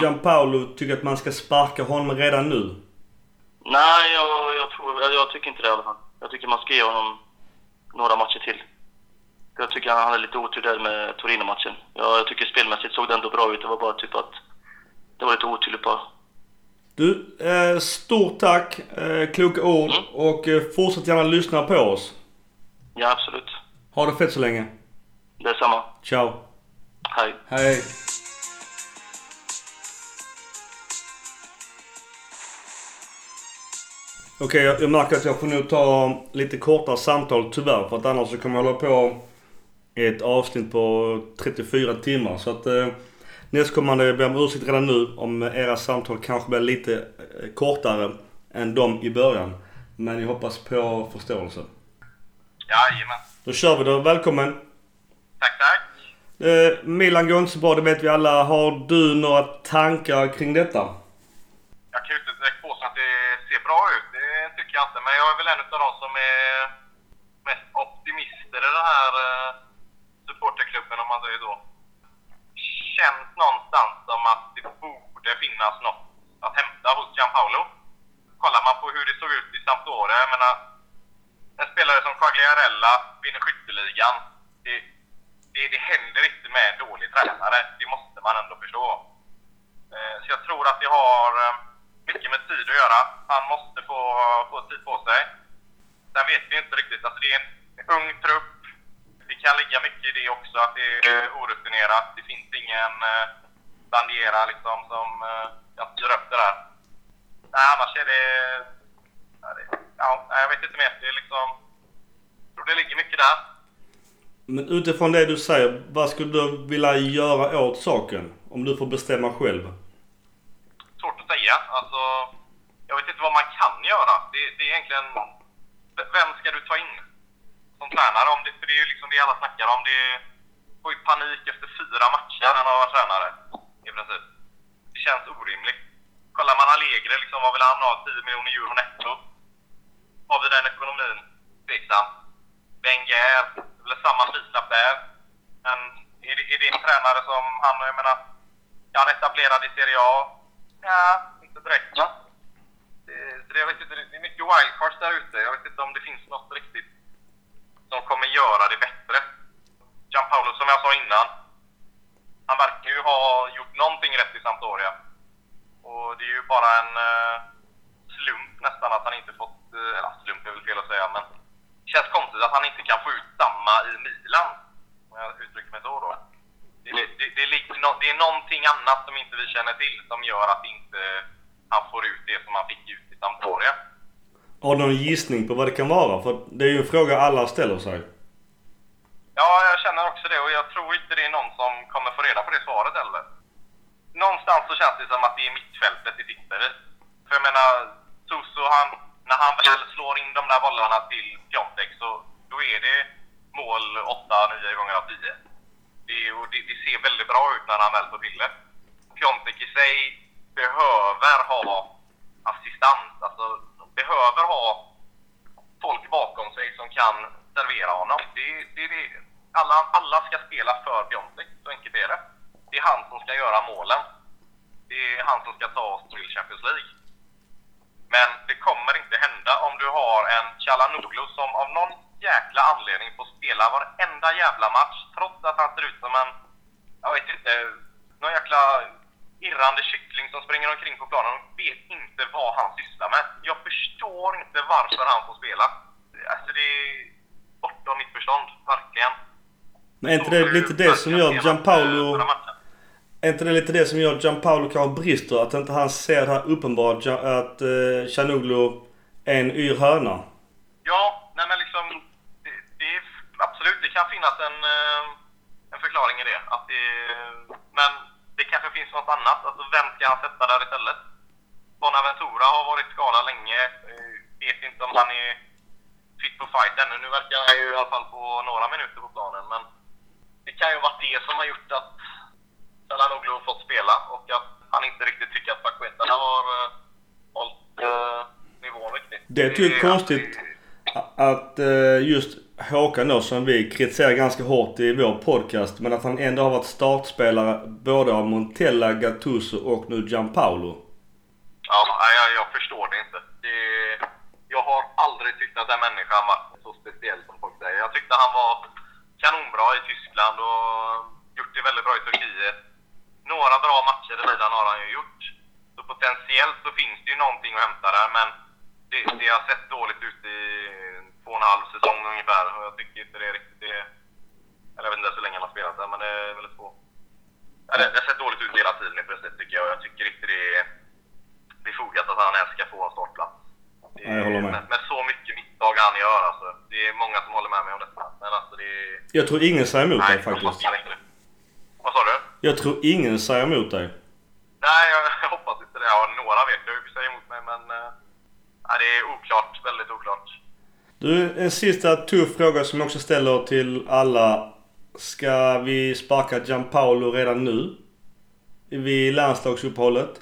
Gianpaolo tycker att man ska sparka honom redan nu. Nej, jag, jag, tror, jag, jag tycker inte det i alla fall. Jag tycker man ska ge honom några matcher till. Jag tycker han hade lite otur där med Torino-matchen. Jag, jag tycker spelmässigt såg det ändå bra ut. Det var bara typ att det var lite otydligt bara. Du, eh, stort tack. Eh, kloka ord. Mm. Och eh, fortsätt gärna lyssna på oss. Ja, absolut. Ha det fett så länge. Det är samma. Ciao. Hej. Hej. Okej, jag, jag märker att jag får nog ta lite kortare samtal tyvärr. För att annars så kommer jag hålla på i ett avsnitt på 34 timmar. Så att eh, nästkommande ber jag om ursäkt redan nu om era samtal kanske blir lite eh, kortare än de i början. Men jag hoppas på förståelse. Jajamän. Då kör vi då. Välkommen! Tack, tack. Eh, Milan går inte så bra, det vet vi alla. Har du några tankar kring detta? Jag kan ju inte direkt påstå att det ser bra ut. Det tycker jag inte. Men jag är väl en av de som är mest optimister i den här eh, supporterklubben om man säger så. Känns någonstans som att det borde finnas något att hämta hos Gianpaolo. Kollar man på hur det såg ut i Sampdoria, jag menar en spelare som Quagliarella vinner skytteligan. Det, det, det händer inte med en dålig tränare. Det måste man ändå förstå. Eh, så jag tror att det har eh, mycket med tid att göra. Han måste få, få tid på sig. Sen vet vi inte riktigt. Alltså det är en ung trupp. Kan ligga mycket i det också, att det är orutinerat. Det finns ingen eh, bandiera liksom som eh, kan styra upp det där. Nej, annars är det... ja, det- Ja, jag vet inte mer. Det är liksom... Jag tror det ligger mycket där. Men utifrån det du säger, vad skulle du vilja göra åt saken? Om du får bestämma själv. svårt att säga. Alltså, jag vet inte vad man kan göra. Det, det är egentligen... Vem ska du ta in tränare? Om det, för det är ju liksom det alla snackar om. Det får ju panik efter fyra matcher när han har varit tränare. I princip. Det känns orimligt. Kollar man Allegri, liksom, vad vill han ha? 10 miljoner euro netto? Har vi den ekonomin? Tveksam. Wenger, det blir samma prislapp där. Men är det, är det en tränare som han, jag menar, är han etablerad i Serie A? Ja, inte direkt. Va? Det, det, jag vet inte, det är mycket wildcards där ute. Jag vet inte om det finns något riktigt som kommer göra det bättre. Gianpaolo, som jag sa innan, han verkar ju ha gjort någonting rätt i Sampdoria. Och det är ju bara en eh, slump nästan att han inte fått, eh, eller slump är väl fel att säga, men det känns konstigt att han inte kan få ut samma i Milan. Om jag uttrycker mig så då. Det, det, det, det är någonting annat som inte vi känner till som gör att inte han får ut det som han fick ut i Sampdoria. Har du någon gissning på vad det kan vara? För det är ju en fråga alla ställer sig. Ja, jag känner också det och jag tror inte det är någon som kommer få reda på det svaret heller. Någonstans så känns det som att det är mittfältet det sitter i. För jag menar, Suso, han, när han väl slår in de där bollarna till Piontek så då är det mål 8-9 gånger av 10. Det, är, och det, det ser väldigt bra ut när han väl får till det. Piontek i sig behöver ha assistans, alltså behöver ha folk bakom sig som kan servera honom. Det, det, det, alla, alla ska spela för Piontek, så enkelt är det. Det är han som ska göra målen. Det är han som ska ta oss till Champions League. Men det kommer inte hända om du har en Chalanoglu som av någon jäkla anledning får spela varenda jävla match trots att han ser ut som en, jag vet inte, någon jäkla irrande kyckling som springer omkring på planen och vet inte vad han sysslar med. Jag förstår inte varför han får spela. Alltså det är bortom mitt förstånd, verkligen. Men är inte det lite det som gör Gianpaolo... Är inte det lite det som gör Gianpaolo kanske brister? Att inte han ser det här uppenbart att eh, Chanoglu är en yr höna? Ja, nej men liksom... Det, det är, absolut, det kan finnas en, eh, en förklaring i det. Att det. Men det kanske finns något annat. Alltså vem ska han sätta där istället? Bonaventura har varit skadad länge. Eh, vet inte om han är fit for fight ännu. Nu verkar han ju i alla fall på några minuter på planen. Men det kan ju vara det som har gjort att Salanoglu har fått spela och att han inte riktigt tycker att Paqueta har uh, hållit uh, nivån riktigt. Det är typ konstigt att uh, just Håkan då som vi kritiserar ganska hårt i vår podcast men att han ändå har varit startspelare både av Montella, Gattuso och nu Gianpaolo. Ja, jag, jag förstår det inte. Det, jag har aldrig tyckt att den människan var så speciell som folk säger. Jag tyckte han var kanonbra i Tyskland och gjort det väldigt bra i Turkiet. Några bra matcher i ligan har han ju gjort. Så potentiellt så finns det ju någonting att hämta där men det, det har sett dåligt ut i och en halv säsong ungefär. Och jag tycker inte det är riktigt det... Eller jag vet inte så länge han har spelat där men det är väldigt få. Eller, det har sett dåligt ut hela tiden i princip tycker jag. Jag tycker inte det är befogat att han ens ska få en startplats. Det, jag håller med. med. Med så mycket misstag han gör alltså. Det är många som håller med mig om detta. Men alltså det är... Jag tror ingen säger emot dig faktiskt. Vad sa du? Jag tror ingen säger emot dig. Nej, jag, jag hoppas inte det. Ja, några vet jag säger emot mig men... Uh, nej, det är oklart. Väldigt oklart. Du, en sista tuff fråga som jag också ställer till alla. Ska vi sparka Gianpaolo redan nu? Vid landslagsuppehållet?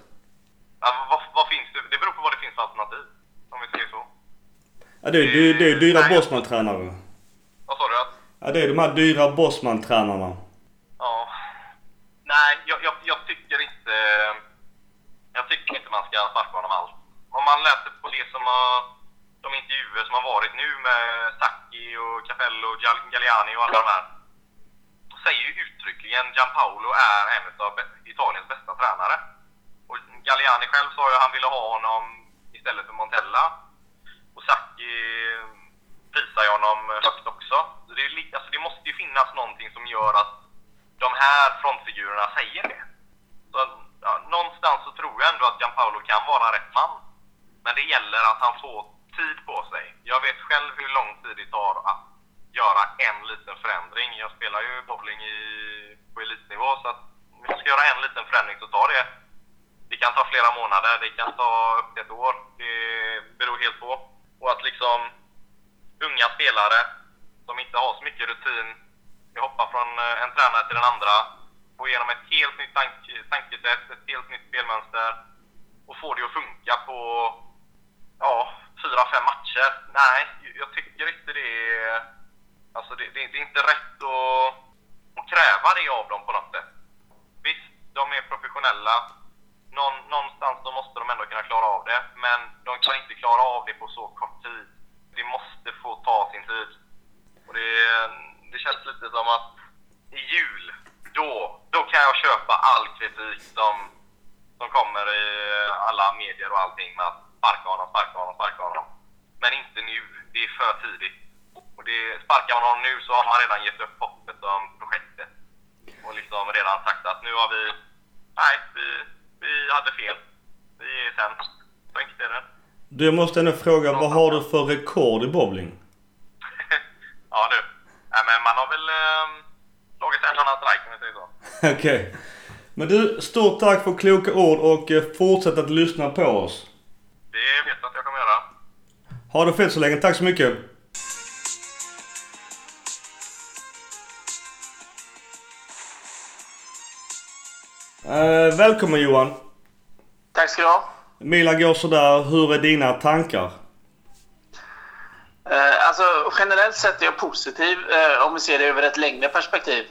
Ja, vad, vad, finns det? Det beror på vad det finns för alternativ. Om vi säger så. Ja, det, är, det, det är dyra Bosman-tränare. Vad sa du? Ja, det är de här dyra Bosman-tränarna. Ja. Nej, jag, jag, jag, tycker inte... Jag tycker inte man ska sparka honom alls. Om man läser på det som har... De intervjuer som har varit nu med Sacchi och Capello, Galliani och alla de här. Säger ju uttryckligen Gianpaolo är en av Italiens bästa tränare. Och Galliani själv sa ju att han ville ha honom istället för Montella. Och Sacchi eh, prisar ju honom högt också. Det, är, alltså det måste ju finnas någonting som gör att de här frontfigurerna säger det. Så, ja, någonstans så tror jag ändå att Gianpaolo kan vara rätt man. Men det gäller att han får tid på sig. Jag vet själv hur lång tid det tar att göra en liten förändring. Jag spelar ju bowling i, på elitnivå så att om jag ska göra en liten förändring så tar det det kan ta flera månader, det kan ta upp till ett år. Det beror helt på. Och att liksom unga spelare som inte har så mycket rutin, jag hoppar från eh, en tränare till den andra, får igenom ett helt nytt tank tankesätt, ett helt nytt spelmönster och får det att funka på ja, fyra, fem matcher. Nej, jag tycker inte det är... Alltså det, det, det är inte rätt att, att kräva det av dem på något sätt. Visst, de är professionella, någon, någonstans så måste de ändå kunna klara av det. Men de kan inte klara av det på så kort tid. Det måste få ta sin tid. Och det, det känns lite som att i jul, då, då kan jag köpa all kritik som, som kommer i alla medier och allting med att sparka honom, sparka honom, sparka honom. Men inte nu. Det är för tidigt. Och det, sparkar man honom nu så har man redan gett upp hoppet om projektet. Och liksom redan sagt att nu har vi... Nej, vi, vi hade fel. Vi är sämst. Så enkelt är det. Du, jag måste ändå fråga, vad har du för rekord i bowling? Ja du. Nej, men man har väl eh, slagit en annan strike om vi säger så. Okej. Men du, stort tack för kloka ord och eh, fortsätt att lyssna på oss. Det vet jag att jag kommer göra. Ha det fett så länge. Tack så mycket. Eh, välkommen Johan. Tack ska du ha. Milan går sådär. Hur är dina tankar? Eh, alltså, generellt sett är jag positiv eh, om vi ser det över ett längre perspektiv.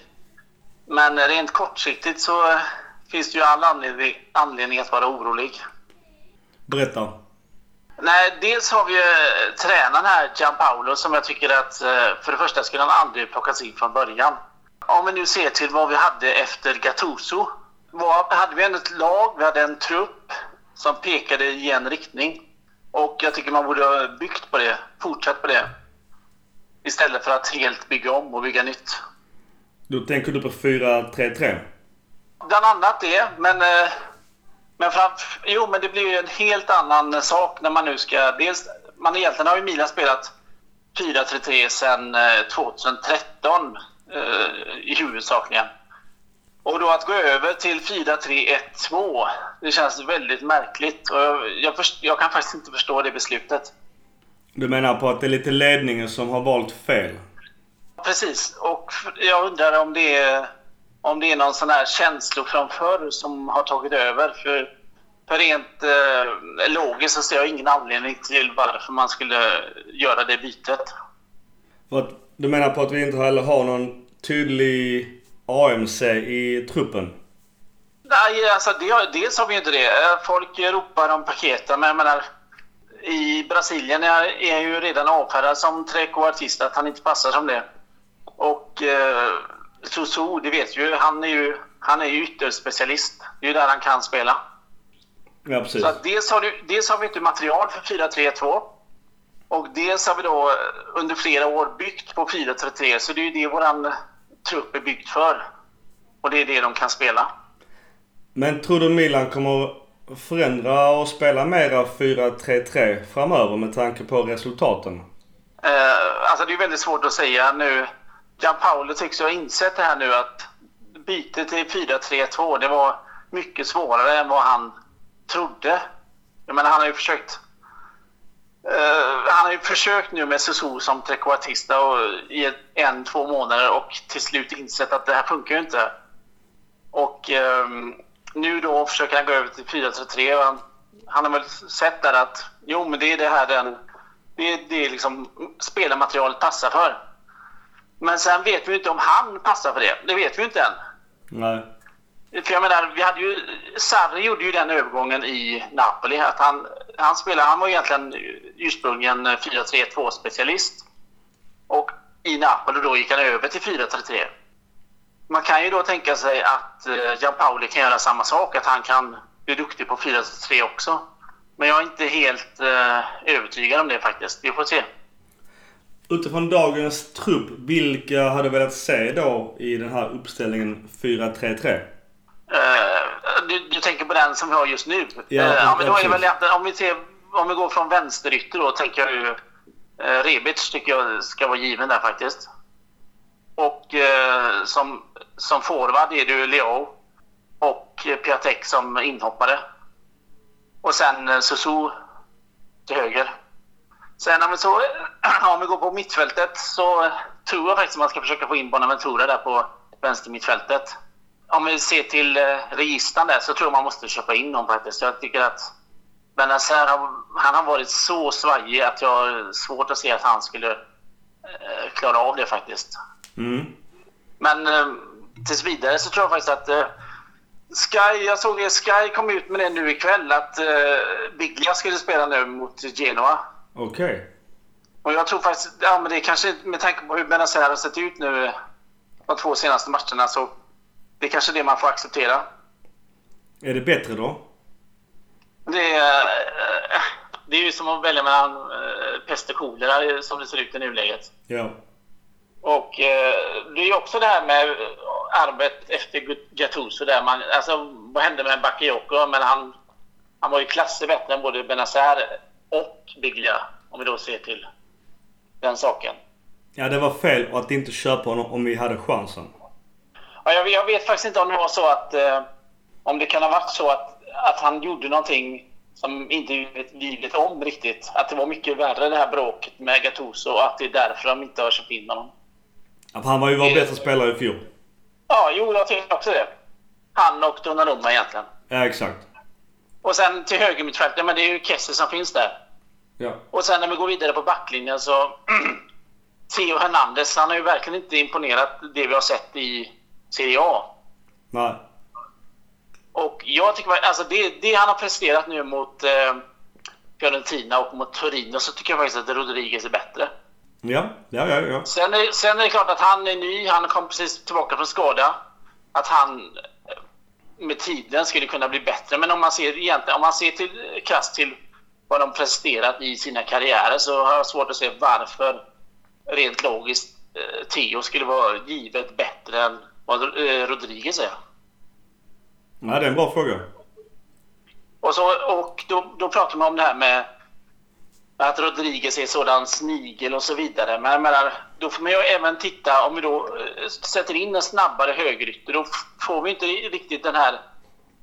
Men rent kortsiktigt så finns det ju all anledning, anledning att vara orolig. Berätta. Nej, dels har vi ju eh, tränaren här, Gianpaolo, som jag tycker att eh, för det första skulle han aldrig plockas in från början. Om vi nu ser till vad vi hade efter Gattuso. Var, hade vi ett lag, vi hade en trupp som pekade i en riktning. Och jag tycker man borde ha byggt på det, fortsatt på det. Istället för att helt bygga om och bygga nytt. Då tänker du på 4-3-3? Bland annat det, men... eh, Men fram, jo, men det blir ju en helt annan sak när man nu ska... Dels, man egentligen har ju Milan spelat 4-3-3 sedan eh, 2013 eh, i huvudsakligen. Och då att gå över till 4-3-1-2, det känns väldigt märkligt. Och jag, jag, först, jag kan faktiskt inte förstå det beslutet. Du menar på att det är lite ledningen som har valt fel? Precis, och jag undrar om det är, om det är någon sån här känslor från förr som har tagit över. För, för rent eh, logiskt så ser jag ingen anledning till varför man skulle göra det bytet. Du menar på att vi inte heller har någon tydlig AMC i truppen? Nej, alltså det, dels har vi ju inte det. Eh, Folk ropar om paketen, men jag menar i Brasilien är, är ju redan avfärdad som trequartista, att han inte passar som det. Och eh, Susu, det vet ju, han är ju, han är ju ytterspecialist. Det är ju där han kan spela. Ja, precis. Så att dels, har du, dels har vi inte material för 4-3-2 och dels har vi då under flera år byggt på 4-3-3 så det är ju det våran trupp är byggd för. Och det är det de kan spela. Men tror du Milan kommer förändra och spela mera 4-3-3 framöver med tanke på resultaten? Eh, alltså det är väldigt svårt att säga nu. Gianpaolo tycks ju ha insett det här nu att bytet till 4-3-2 det var mycket svårare än vad han trodde. Jag menar han har ju försökt Uh, han har ju försökt nu med Susu som trekvartista i en, två månader och till slut insett att det här funkar ju inte. Och um, nu då försöker han gå över till 4-3-3 och han, han har väl sett där att jo men det är det här den det är det liksom spelarmaterialet passar för. Men sen vet vi inte om han passar för det. Det vet vi inte än. Nej. För jag menar, vi hade ju, Sarri gjorde ju den övergången i Napoli. Att han, han, spelade, han var egentligen ursprungligen 4-3-2 specialist. Och i Napoli då gick han över till 4-3-3. Man kan ju då tänka sig att eh, Gianpaoli kan göra samma sak. Att han kan bli duktig på 4-3 också. Men jag är inte helt eh, övertygad om det faktiskt. Vi får se. Utifrån dagens trupp, vilka hade velat se då i den här uppställningen 4-3-3? Eh, du, du tänker på den som vi har just nu? Ja, Eh, ja men då är det väl egentligen, om vi, ser, om vi går från vänsterytter då tänker jag ju eh, Rebic tycker jag ska vara given där faktiskt. Och eh, som, som forward är det ju Leo och Piatek som inhoppare. Och sen eh, Susu till höger. Sen om vi, så, om vi går på mittfältet så tror jag faktiskt man ska försöka få in Bonaventura där på vänster mittfältet. Om vi ser till eh, registren där så tror jag man måste köpa in dem faktiskt. Jag tycker att Benazer han har varit så svajig att jag har svårt att se att han skulle eh, klara av det faktiskt. Mm. Men eh, tills vidare så tror jag faktiskt att Sky, jag såg att Sky kom ut med det nu ikväll att Biglia skulle spela nu mot Genoa. Okej. Och jag tror faktiskt, ja men det är kanske med tanke på hur Benazer har sett ut nu de två senaste matcherna så det är kanske det man får acceptera. Är det bättre då? Det är, det är ju som att välja mellan eh, pest och kolera som det ser ut i nuläget. Ja. Och eh, det är ju också det här med arvet efter Gattuso där man, alltså vad hände med Bakayoko? Men han, han var ju klasser bättre än både Benazer och Biglia. Om vi då ser till den saken. Ja, det var fel att inte köpa honom om vi hade chansen. Ja, jag, jag vet faktiskt inte om det var så att... Eh, om det kan ha varit så att, att han gjorde någonting som inte vi vet om riktigt. Att det var mycket värre det här bråket med Gattuso och att det är därför de inte har köpt in honom. Ja, han var ju vår bästa spelare i fjol. Ja, jo, jag tycker också det. Han och Donnarumma egentligen. Ja, exakt. Och sen till högermittfältet, men det är ju Kessie som finns där. Ja. Och sen när vi går vidare på backlinjen så... Theo Hernandez, han har ju verkligen inte imponerat det vi har sett i Serie A. Nej. Och jag tycker alltså det, det han har presterat nu mot eh, Fiorentina och mot Torino så tycker jag faktiskt att Rodriguez är bättre. Ja, ja, ja. ja. Sen, är, sen är det klart att han är ny, han kom precis tillbaka från skada. Att han med tiden skulle kunna bli bättre. Men om man ser, egentligen, om man ser till, krasst till vad de presterat i sina karriärer så har jag svårt att se varför rent logiskt eh, Theo skulle vara givet bättre än vad eh, Rodriguez är. Nej, det är en bra fråga. Och, så, och då, då pratar man om det här med att Rodriguez är sådan snigel och så vidare. Men jag menar, då får man ju även titta, om vi då eh, sätter in en snabbare högerytter, då får vi inte riktigt den här...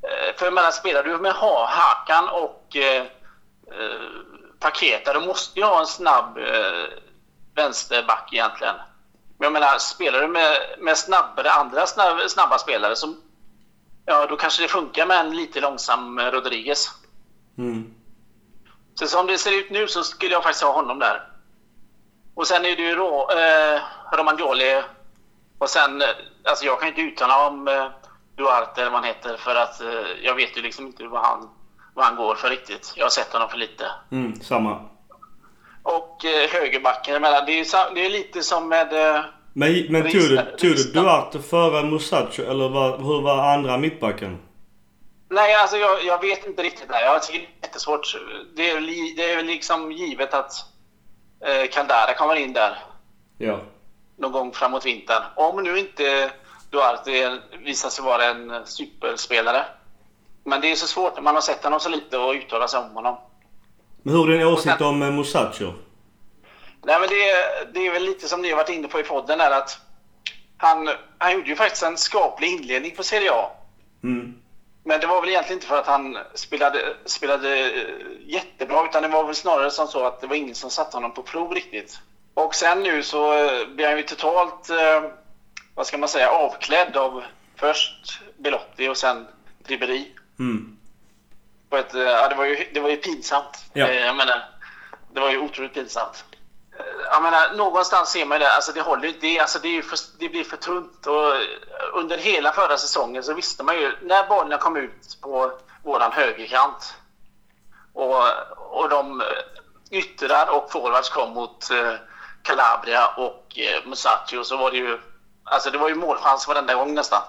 Eh, för jag menar, spelar du med ha, Hakan och eh, eh Paketa, då måste du ha en snabb eh, vänsterback egentligen. Men jag menar, spelar du med, med snabbare, andra snabba, snabba spelare som, ja, då kanske det funkar med en lite långsam Rodriguez. Mm. Så som det ser ut nu så skulle jag faktiskt ha honom där. Och sen är det ju Ro, eh, Romagnoli. Och sen, eh, alltså jag kan inte uttala om eh, Duarte eller vad han heter för att eh, jag vet ju liksom inte vad han, vad han går för riktigt. Jag har sett honom för lite. Mm, samma. Och eh, högerbacken, jag menar, det är, det är lite som med... Eh, Men, men du. Duarte före Musacho eller vad, hur var andra mittbacken? Nej, alltså jag, jag vet inte riktigt. Där. Jag tycker det är jättesvårt. Det är, li- det är liksom givet att eh, Caldara kommer in där. Ja. någon gång framåt vintern. Om nu inte Duarte visar sig vara en superspelare. Men det är så svårt när man har sett honom så lite och uttala sig om honom. Men hur är din åsikt sen- om eh, Musacho? Nej, men det, är- det är väl lite som ni har varit inne på i podden där att han, han gjorde ju faktiskt en skaplig inledning på Serie A. Mm. Men det var väl egentligen inte för att han spelade, spelade eh, jättebra utan det var väl snarare som så att det var ingen som satte honom på prov riktigt. Och sen nu så eh, blir han ju totalt, eh, vad ska man säga, avklädd av först Belotti och sen Ribéry. Mm. Ett, ja, det, var ju, det var ju pinsamt. Ja. Jag menar, det var ju otroligt pinsamt. Eh, Jag menar, någonstans ser man ju det. Alltså det håller det, alltså det, för, det blir för tunt. Och eh, under hela förra säsongen så visste man ju, när bollen kom ut på våran högerkant och, och de eh, yttrar och forwards kom mot eh, Calabria och eh, Musacchio så var det ju, alltså det var ju målchans varenda gång nästan.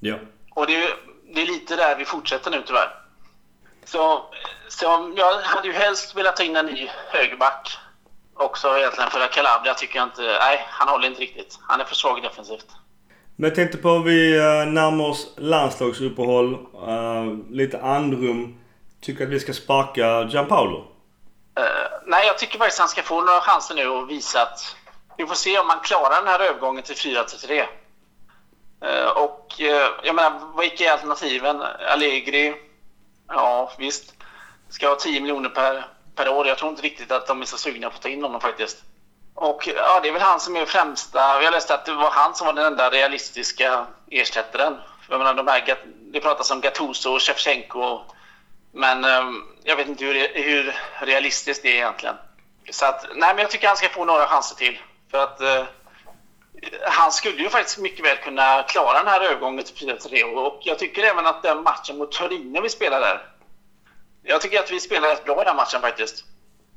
Ja. Och det det är lite där vi fortsätter nu tyvärr. Så, så jag hade ju helst velat ta in en ny högerback också egentligen för att Calabria tycker jag inte, nej han håller inte riktigt. Han är för svag defensivt. Men jag tänkte på om vi eh, närmar oss landslagsuppehåll, eh, lite andrum. Tycker att vi ska sparka Gianpaolo? Eh, nej, jag tycker faktiskt han ska få några chanser nu och visa att vi får se om han klarar den här övergången till 4-3. Uh, och uh, jag menar, vilka är alternativen? Allegri? Ja, visst. Ska ha 10 miljoner per, per år. Jag tror inte riktigt att de är så sugna på att ta in honom faktiskt. Och ja, det är väl han som är främsta. Jag läste att det var han som var den enda realistiska ersättaren. Jag menar, de här, det pratas om Gattuso och Shevchenko. Men um, jag vet inte hur, hur realistiskt det är egentligen. Så att, nej men jag tycker han ska få några chanser till. För att uh, han skulle ju faktiskt mycket väl kunna klara den här övergången till 4-3 och jag tycker även att den matchen mot Torino vi spelar där. Jag tycker att vi spelar rätt bra i den matchen faktiskt.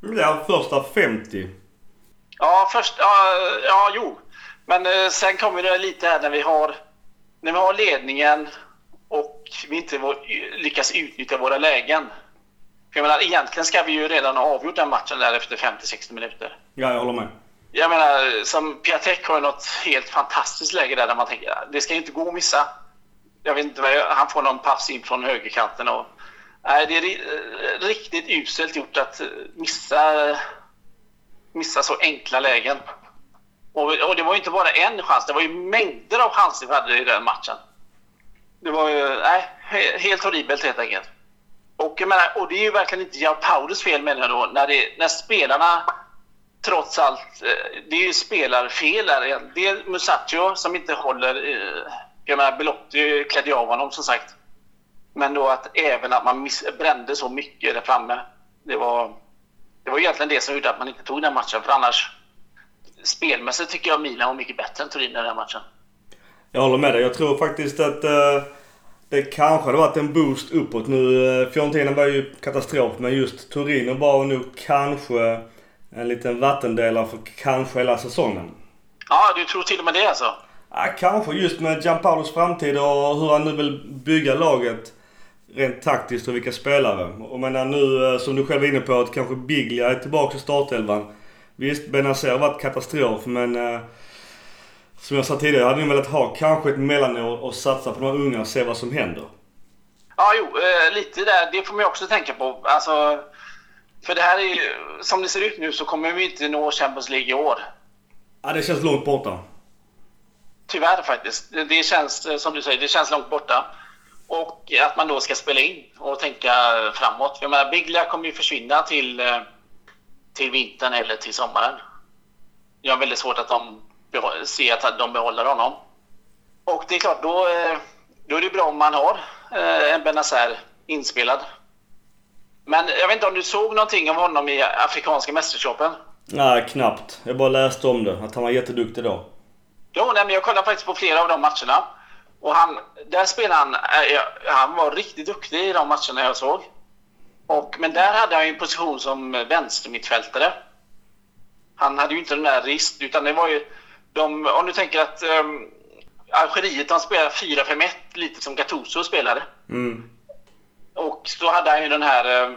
Ja, första 50. Ja, först... Ja, ja jo. Men eh, sen kommer det lite här när vi har... När vi har ledningen och vi inte vår, lyckas utnyttja våra lägen. För jag menar, egentligen ska vi ju redan ha avgjort den matchen där efter 50-60 minuter. Ja, jag håller med. Jag menar, som Piatek har ju något helt fantastiskt läge där, där man tänker det ska ju inte gå att missa. Jag vet inte, han får någon pass in från högerkanten och Nej, det är riktigt uselt gjort att eh, missa, missa så enkla lägen. Och, och det var ju inte bara en chans, det var ju mängder av chanser vi hade i den matchen. Det var ju, nej, helt horribelt helt enkelt. Och, jag menar, och det är ju verkligen inte Jao Paulus fel menar jag då, när, det, när spelarna trots allt, eh, det är ju spelarfel där. Det är Musacho som inte håller, eh, jag menar Belotti klädde ju av honom som sagt. Men då att även att man miss, brände så mycket där framme. Det var, det var egentligen det som gjorde att man inte tog den matchen. För annars, spelmässigt tycker jag Milan var mycket bättre än Turin i den här matchen. Jag håller med dig. Jag tror faktiskt att eh, det kanske hade varit en boost uppåt. Nu, eh, Fiorentina var ju katastrof, men just Torino var nog kanske en liten vattendelare för kanske hela säsongen. Ja, du tror till och med det alltså? Ja, kanske just med Gianpaulos framtid och hur han nu vill bygga laget rent taktiskt och vilka spelare. Och menar nu, eh, som du själv är inne på, att kanske Biglia är tillbaka i startelvan. Visst, Benazer har varit katastrof, men eh, som jag sa tidigare, jag hade nog velat ha kanske ett mellanår och satsa på några unga och se vad som händer. Ja, jo, eh, lite där. Det får man ju också tänka på. Alltså, för det här är ju, som det ser ut nu så kommer vi inte nå Champions League i år. Ja, det känns långt borta. Tyvärr faktiskt. Det- känns, som du säger, det känns långt borta. Och att man då ska spela in och tänka framåt. Jag menar, Biglia kommer ju försvinna till, eh, till vintern eller till sommaren. Jag har väldigt svårt att de behå- se att de behåller honom. Och det är klart, då, eh, då är det bra om man har eh, en Benazer inspelad. Men jag vet inte om du såg någonting av honom i Afrikanska mästerskapen? Nej, knappt. Jag bara läste om det. Att han var jätteduktig då. Jo, nej, men jag kollade faktiskt på flera av de matcherna. Och han, där spelade han, eh, han var riktigt duktig i de matcherna jag såg. Och, men där hade han ju en position som vänstermittfältare. Han hade ju inte den där rist, utan det var ju... De, om du tänker att um, Algeriet, de spelar 4-5-1, lite som Gattuso spelade. Mm. Och då hade han ju den här, eh,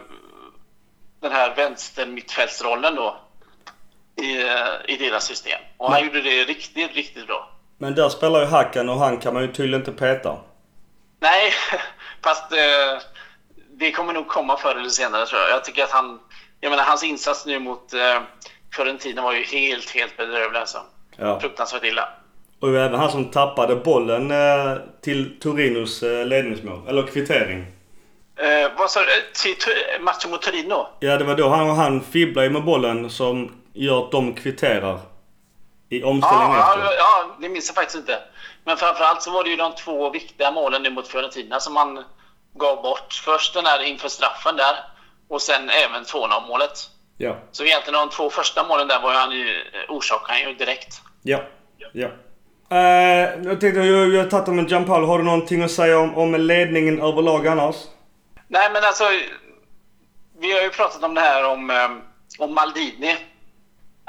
den här vänstermittfältsrollen då. I, eh, I deras system. Och han gjorde det riktigt, riktigt bra. Men där spelar ju Hakan och han kan man ju tydligen inte peta. Nej, fast eh, det kommer nog komma förr eller senare tror jag. Jag tycker att han... Jag menar hans insats nu mot eh, Fiorentina var ju helt, helt bedrövlig alltså. Ja. Fruktansvärt illa. Och även han som tappade bollen eh, till Torinos eh, ledningsmål. Eller kvittering. Eh, vad sa du? Eh, matchen mot Torino? Ja, det var då han, han fibblade med bollen som gör att de kvitterar. I omställningen Ja, ja, ja, det minns jag faktiskt inte. Men framförallt så var det ju de två viktiga målen nu mot Fiorentina som han gav bort. Först den här inför straffen där och sen även 2-0 målet. Ja. Så egentligen de två första målen där var han ju, orsakade han ju direkt. Ja. Ja. Eh, jag tänkte, jag, jag har tagit om en Gianpaolo. Har du någonting att säga om, om ledningen överlag annars? Nej, men alltså. Vi har ju pratat om det här om, eh, om Maldini.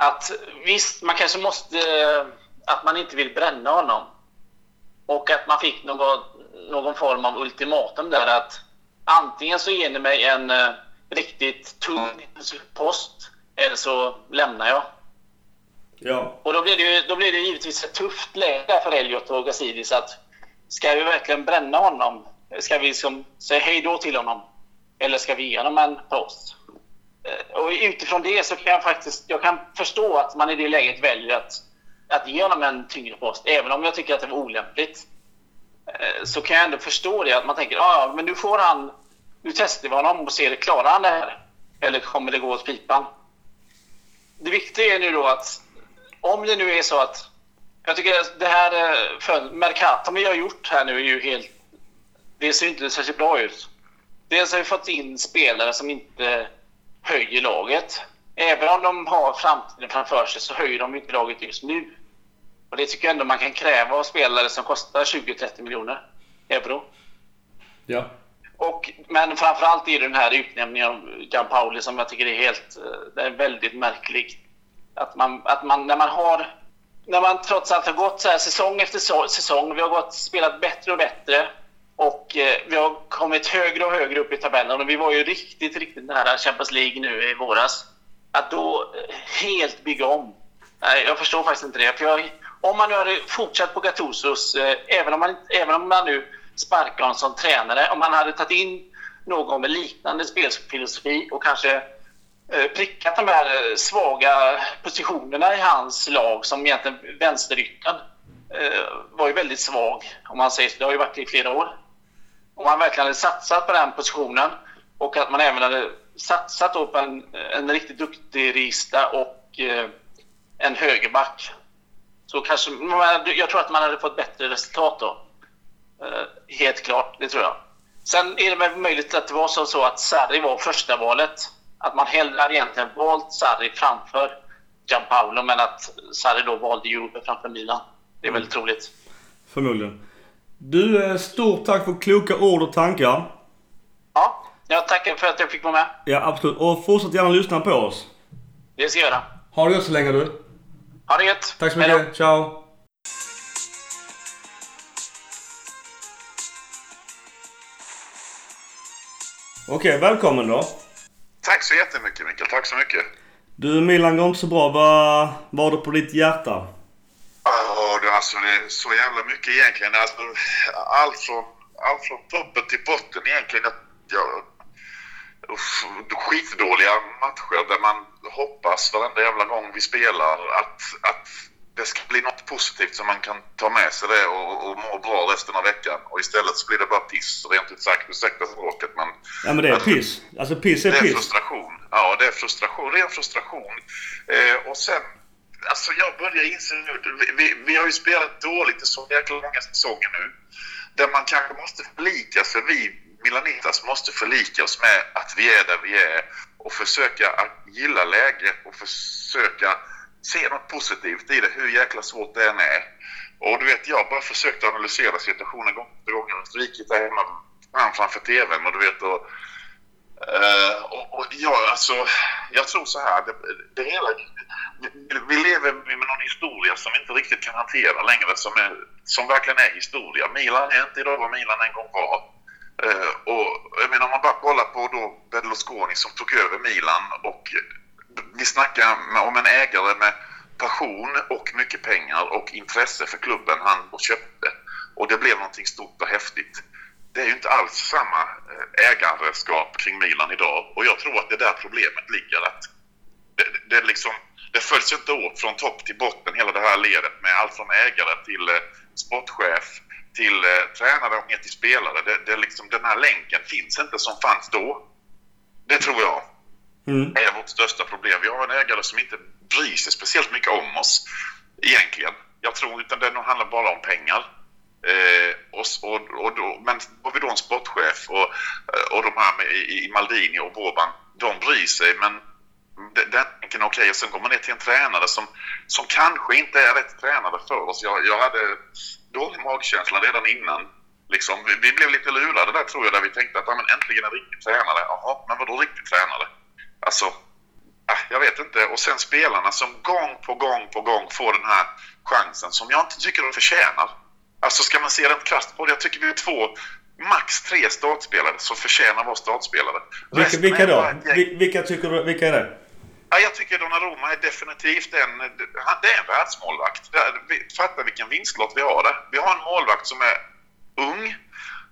Att visst, man kanske måste... Att man inte vill bränna honom. Och att man fick någon, någon form av ultimatum där att antingen så ger ni mig en eh, riktigt tung post eller så lämnar jag. Ja. Och då blir det ju då blir det givetvis ett tufft läge för Elliot och Gazidis att ska vi verkligen bränna honom? Ska vi liksom säga hej då till honom? Eller ska vi ge honom en post? Eh, och utifrån det så kan jag faktiskt jag kan förstå att man i det läget väljer att, att ge honom en tyngre post. Även om jag tycker att det var olämpligt. Eh, så kan jag ändå förstå det. Att man tänker, "Ah, ja men nu får han, nu testar vi honom och ser, klarar han det här? Eller kommer det gå åt pipan? Det viktiga är nu då att om det nu är så att jag tycker att det här eh, för Mercato vi har gjort här nu är ju helt... Det ser inte särskilt bra ut. Dels har vi fått in spelare som inte höjer laget. Även om de har framtiden framför sig så höjer de inte laget just nu. Och det tycker jag ändå man kan kräva av spelare som kostar 20-30 miljoner euro. Ja. Och, men framförallt är det den här utnämningen av Gianpaoli som jag tycker är helt... eh, Det är väldigt märklig. Att man, att man när man har... När man trots allt har gått så här säsong efter säsong. Vi har gått, spelat bättre och bättre. Och eh, vi har kommit högre och högre upp i tabellen. Och vi var ju riktigt, riktigt nära Champions League nu i våras. Att då eh, helt bygga om. Nej, jag förstår faktiskt inte det. För jag, om man nu hade fortsatt på Gattusos, eh, även, om man, även om man nu sparkar honom som tränare, om man hade tagit in någon med liknande spelfilosofi och kanske eh, prickat de här eh, svaga positionerna i hans lag som egentligen vänsteryttern eh, var ju väldigt svag om man säger så. Det har ju varit i flera år. Om man verkligen hade satsat på den positionen och att man även hade satsat på en, en riktigt duktig Rista och eh, en högerback så kanske, jag tror att man hade fått bättre resultat då. Eh, helt klart, det tror jag. Sen är det väl möjligt att det var så, så att Sarri var första valet. Att man hellre hade egentligen valt Sarri framför Gianpaolo men att Sarri då valde Juve framför Milan. Det är väldigt troligt. Förmodligen. Du, eh, stort tack för kloka ord och tankar. Ja, jag tackar för att jag fick vara med. Ja, absolut. Och fortsätt gärna lyssna på oss. Det ska jag göra. Ha det gött så länge du. Ha det gött. Tack så mycket. Ciao. Okej, välkommen då. Tack så jättemycket Mikael, tack så mycket. Du, Milan går inte så bra. Vad var det på ditt hjärta? Ja, alltså det är så jävla mycket egentligen. Alltså, allt, från, allt från toppen till botten egentligen. Att, ja, uff, skitdåliga matcher där man hoppas varenda jävla gång vi spelar att, att det ska bli något positivt som man kan ta med sig det och, och må bra resten av veckan. Och istället så blir det bara piss, rent ut sagt. Ursäkta språket men... Ja men det är piss. Alltså piss är Det är piss. frustration. Ja, det är frustration. Ren frustration. Eh, och sen, alltså jag börjar inse nu, vi, vi, vi har ju spelat dåligt i så jäkla många säsonger nu. Där man kanske måste förlika sig, vi Milanitas måste förlika oss med att vi är där vi är och försöka att gilla läget och försöka se något positivt i det, hur jäkla svårt det än är. Och du vet, jag har bara försökt analysera situationen gång på gång. Jag har strikit där hemma framför TVn och du vet och Uh, och, och ja, alltså, jag tror så här. Det, det hela, vi, vi lever med någon historia som vi inte riktigt kan hantera längre, som, är, som verkligen är historia. Milan är inte idag vad Milan en gång var. Uh, och jag menar, om man bara kollar på då Berlusconi som tog över Milan och vi snackar med, om en ägare med passion och mycket pengar och intresse för klubben han köpte. Och det blev någonting stort och häftigt det är ju inte alls samma eh, ägarskap kring Milan idag. Och jag tror att det är där problemet ligger. Att det, det, liksom, det följs inte åt från topp till botten, hela det här ledet med allt från ägare till eh, sportchef till eh, tränare och ner till spelare. Det, det liksom, den här länken finns inte som fanns då. Det tror jag Mm. är vårt största problem. Vi har en ägare som inte bryr sig speciellt mycket om oss egentligen. Jag tror utan det handlar bara om pengar. Eh, och, och, och då, men har vi då en sportchef och, eh, och de här med, i, i Maldini och Boban, de bryr sig men den tanken är okej. Och sen går man ner till en tränare som, som kanske inte är rätt tränare för oss. Jag, jag hade dålig magkänsla redan innan. Liksom, vi, vi blev lite lurade där tror jag, där vi tänkte att ja, men äntligen en riktig tränare. Jaha, men vadå riktig tränare? Alltså, ah, jag vet inte. Och sen spelarna som gång på gång på gång får den här chansen som jag inte tycker de förtjänar. Alltså ska man se rent krasst på det, jag tycker vi är två, max tre startspelare som förtjänar att vara startspelare. Vilka, vilka då? gäng- Vi- Vilka tycker du, vilka är det? Ja, jag tycker Donnarumma är definitivt en, han- det är en världsmålvakt. Fatta vilken vinstlott vi har där. Vi har en målvakt som är ung,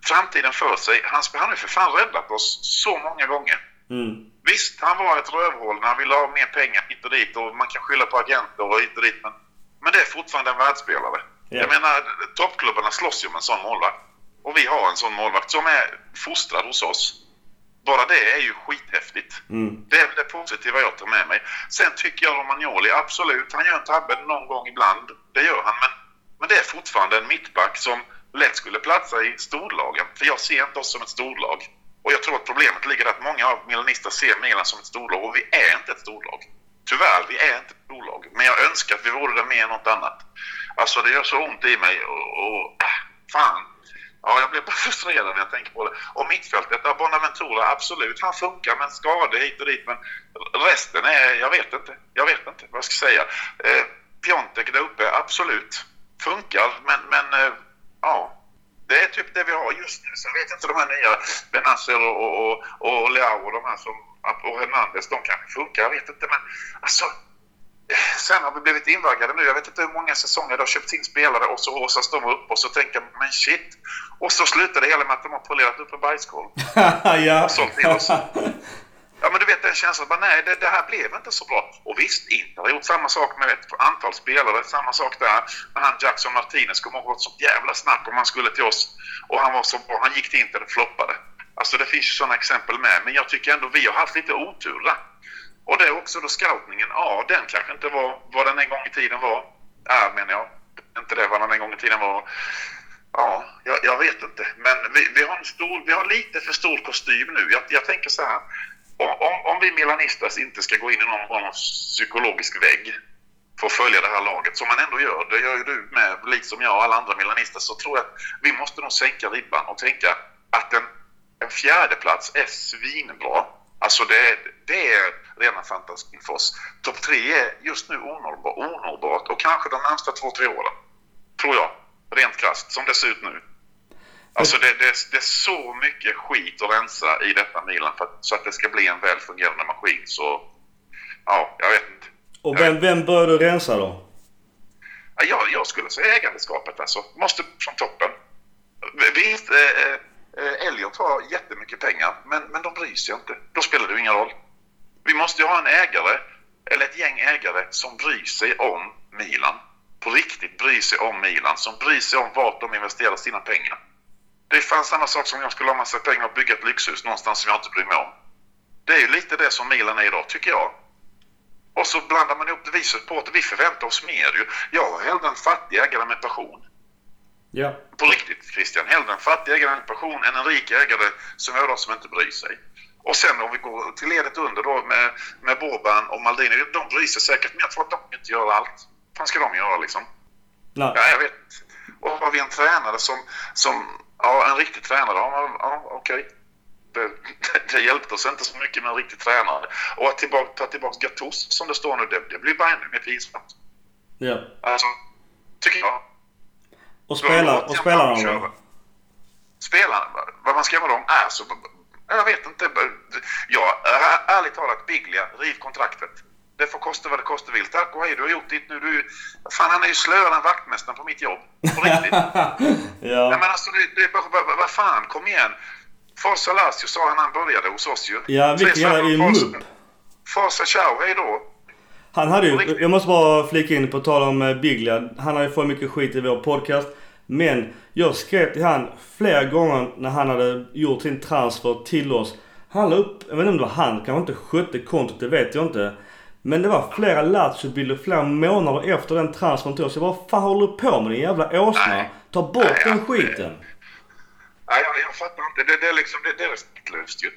framtiden för sig. Han, han har ju för fan räddat oss så många gånger. Mm. Visst, han var ett rövhål när han ville ha mer pengar hit och dit och man kan skylla på agenter och hit och dit. Men, men det är fortfarande en världsspelare. Ja. Jag menar, toppklubbarna slåss ju med en sån målvakt. Och vi har en sån målvakt som är fostrad hos oss. Bara det är ju skithäftigt. Mm. Det är väl det positiva jag tar med mig. Sen tycker jag Romagnoli, absolut, han gör en tabbe någon gång ibland. Det gör han, men, men det är fortfarande en mittback som lätt skulle platsa i storlagen. För jag ser inte oss som ett storlag. Och jag tror att problemet ligger att många av milanister ser Milan som ett storlag och vi är inte ett storlag. Tyvärr, vi är inte ett storlag. Men jag önskar att vi vore det mer än något annat. Alltså det gör så ont i mig och, och äh, fan. Ja, jag blir bara frustrerad när jag tänker på det. Och mittfältet, där Bonaventura, absolut, han funkar med skador hit och dit. Men resten är, jag vet inte. Jag vet inte vad jag ska säga. Eh, Piontek där uppe, absolut. Funkar, men, men eh, ja. Det är typ det vi har just nu. Sen vet jag inte de här nya Benazer och, och, och, och Leao och de här som och Hernandez, de kanske funkar, jag vet inte. Men alltså, sen har vi blivit invaggade nu. Jag vet inte hur många säsonger det har köpt in spelare och så håsas de upp och så tänker man men shit. Och så slutar det hela med att de har polerat upp en bajskorv. ja. Och sålt till oss. Ja men du vet den känslan, bara, nej det, det här blev inte så bra. Och visst, Inter har gjort samma sak med ett antal spelare, samma sak där. När han Jackson Martinez kom ihåg sånt jävla snack om han skulle till oss. Och han var så bra, han gick till Inter och floppade. Alltså det finns ju sådana exempel med, men jag tycker ändå vi har haft lite otur där. Och det är också då scoutningen, ja den kanske inte var vad den en gång i tiden var. Är menar jag. Inte det vad den en gång i tiden var. Ja, jag, jag vet inte. Men vi, vi, har en stor, vi har lite för stor kostym nu. Jag, jag tänker så här. Om, om, om vi Milanistas inte ska gå in i någon form av psykologisk vägg för att följa det här laget, som man ändå gör, det gör ju du med, liksom jag och alla andra milanister, så tror jag att vi måste nog sänka ribban och tänka att en, en fjärde plats är svinbra. Alltså det, det är rena fantasin för oss. Topp tre är just nu onåbart, onåbart och kanske de närmsta två, tre åren. Tror jag. Rent krasst, som det ser ut nu. Alltså det, det, det är så mycket skit att rensa i detta Milan för att, så att det ska bli en väl fungerande maskin. Så ja, jag vet inte. Och vem, vem bör du rensa då? Ja, jag, jag skulle säga ägandeskapet alltså. Måste från toppen. Visst, eh, eh, Eh, Elliot har jättemycket pengar, men, men de bryr sig inte. Då spelar det ju ingen roll. Vi måste ju ha en ägare, eller ett gäng ägare, som bryr sig om Milan. På riktigt bryr sig om Milan, som bryr sig om vart de investerar sina pengar. Det är fan samma sak som jag skulle ha massa pengar och bygga ett lyxhus någonstans som jag inte bryr mig om. Det är ju lite det som Milan är idag, tycker jag. Och så blandar man ihop det vi supporter. Vi förväntar oss mer ju. Jag har hellre en fattig ägare med passion. Ja. På riktigt Christian. Hellre en fattig ägare med passion än en rik ägare som gör som inte bryr sig. Och sen om vi går till ledet under då med, med Boban och Maldini. De bryr sig säkert, men jag tror att de inte gör allt. Vad ska de göra liksom? Nej. Ja, jag vet. Och har vi en tränare som, som ja, en riktig tränare, ja, ja okej. Det, det, det hjälpte oss inte så mycket med en riktig tränare. Och att tillbaka, ta tillbaka Gattuso som det står nu, det, det blir bara ännu mer pinsamt. Ja. Alltså, tycker jag. Och, spela, och spelarna då? Spelarna, vad man ska göra med dem är så... Jag vet inte. Ja, ärligt talat, Biglia, riv kontraktet. Det får kosta vad det kosta vill. Tack och hej, du har gjort ditt nu. Du, fan, han är ju slöare än vaktmästaren på mitt jobb. På riktigt. ja. Nej, men alltså, det, det vad, vad fan, kom igen. Forza Lazio sa han när han började hos oss ju. Ja, vilken jävla mupp. Forza ciao, hej då. Han hade ju, jag måste bara flika in på tal om eh, Biglia. Han har ju fått mycket skit i vår podcast. Men jag skrev till han flera gånger när han hade gjort sin transfer till oss. Han la upp, jag vet inte om det var han, kanske inte skötte kontot, det vet jag inte. Men det var flera Lazio-bilder flera månader efter den transfern till oss. Jag bara, fan håller du på med din jävla åsna? Ta bort Nej, den ja, skiten. Nej, jag, jag fattar inte. Det, det, är liksom, det, det är respektlöst ju.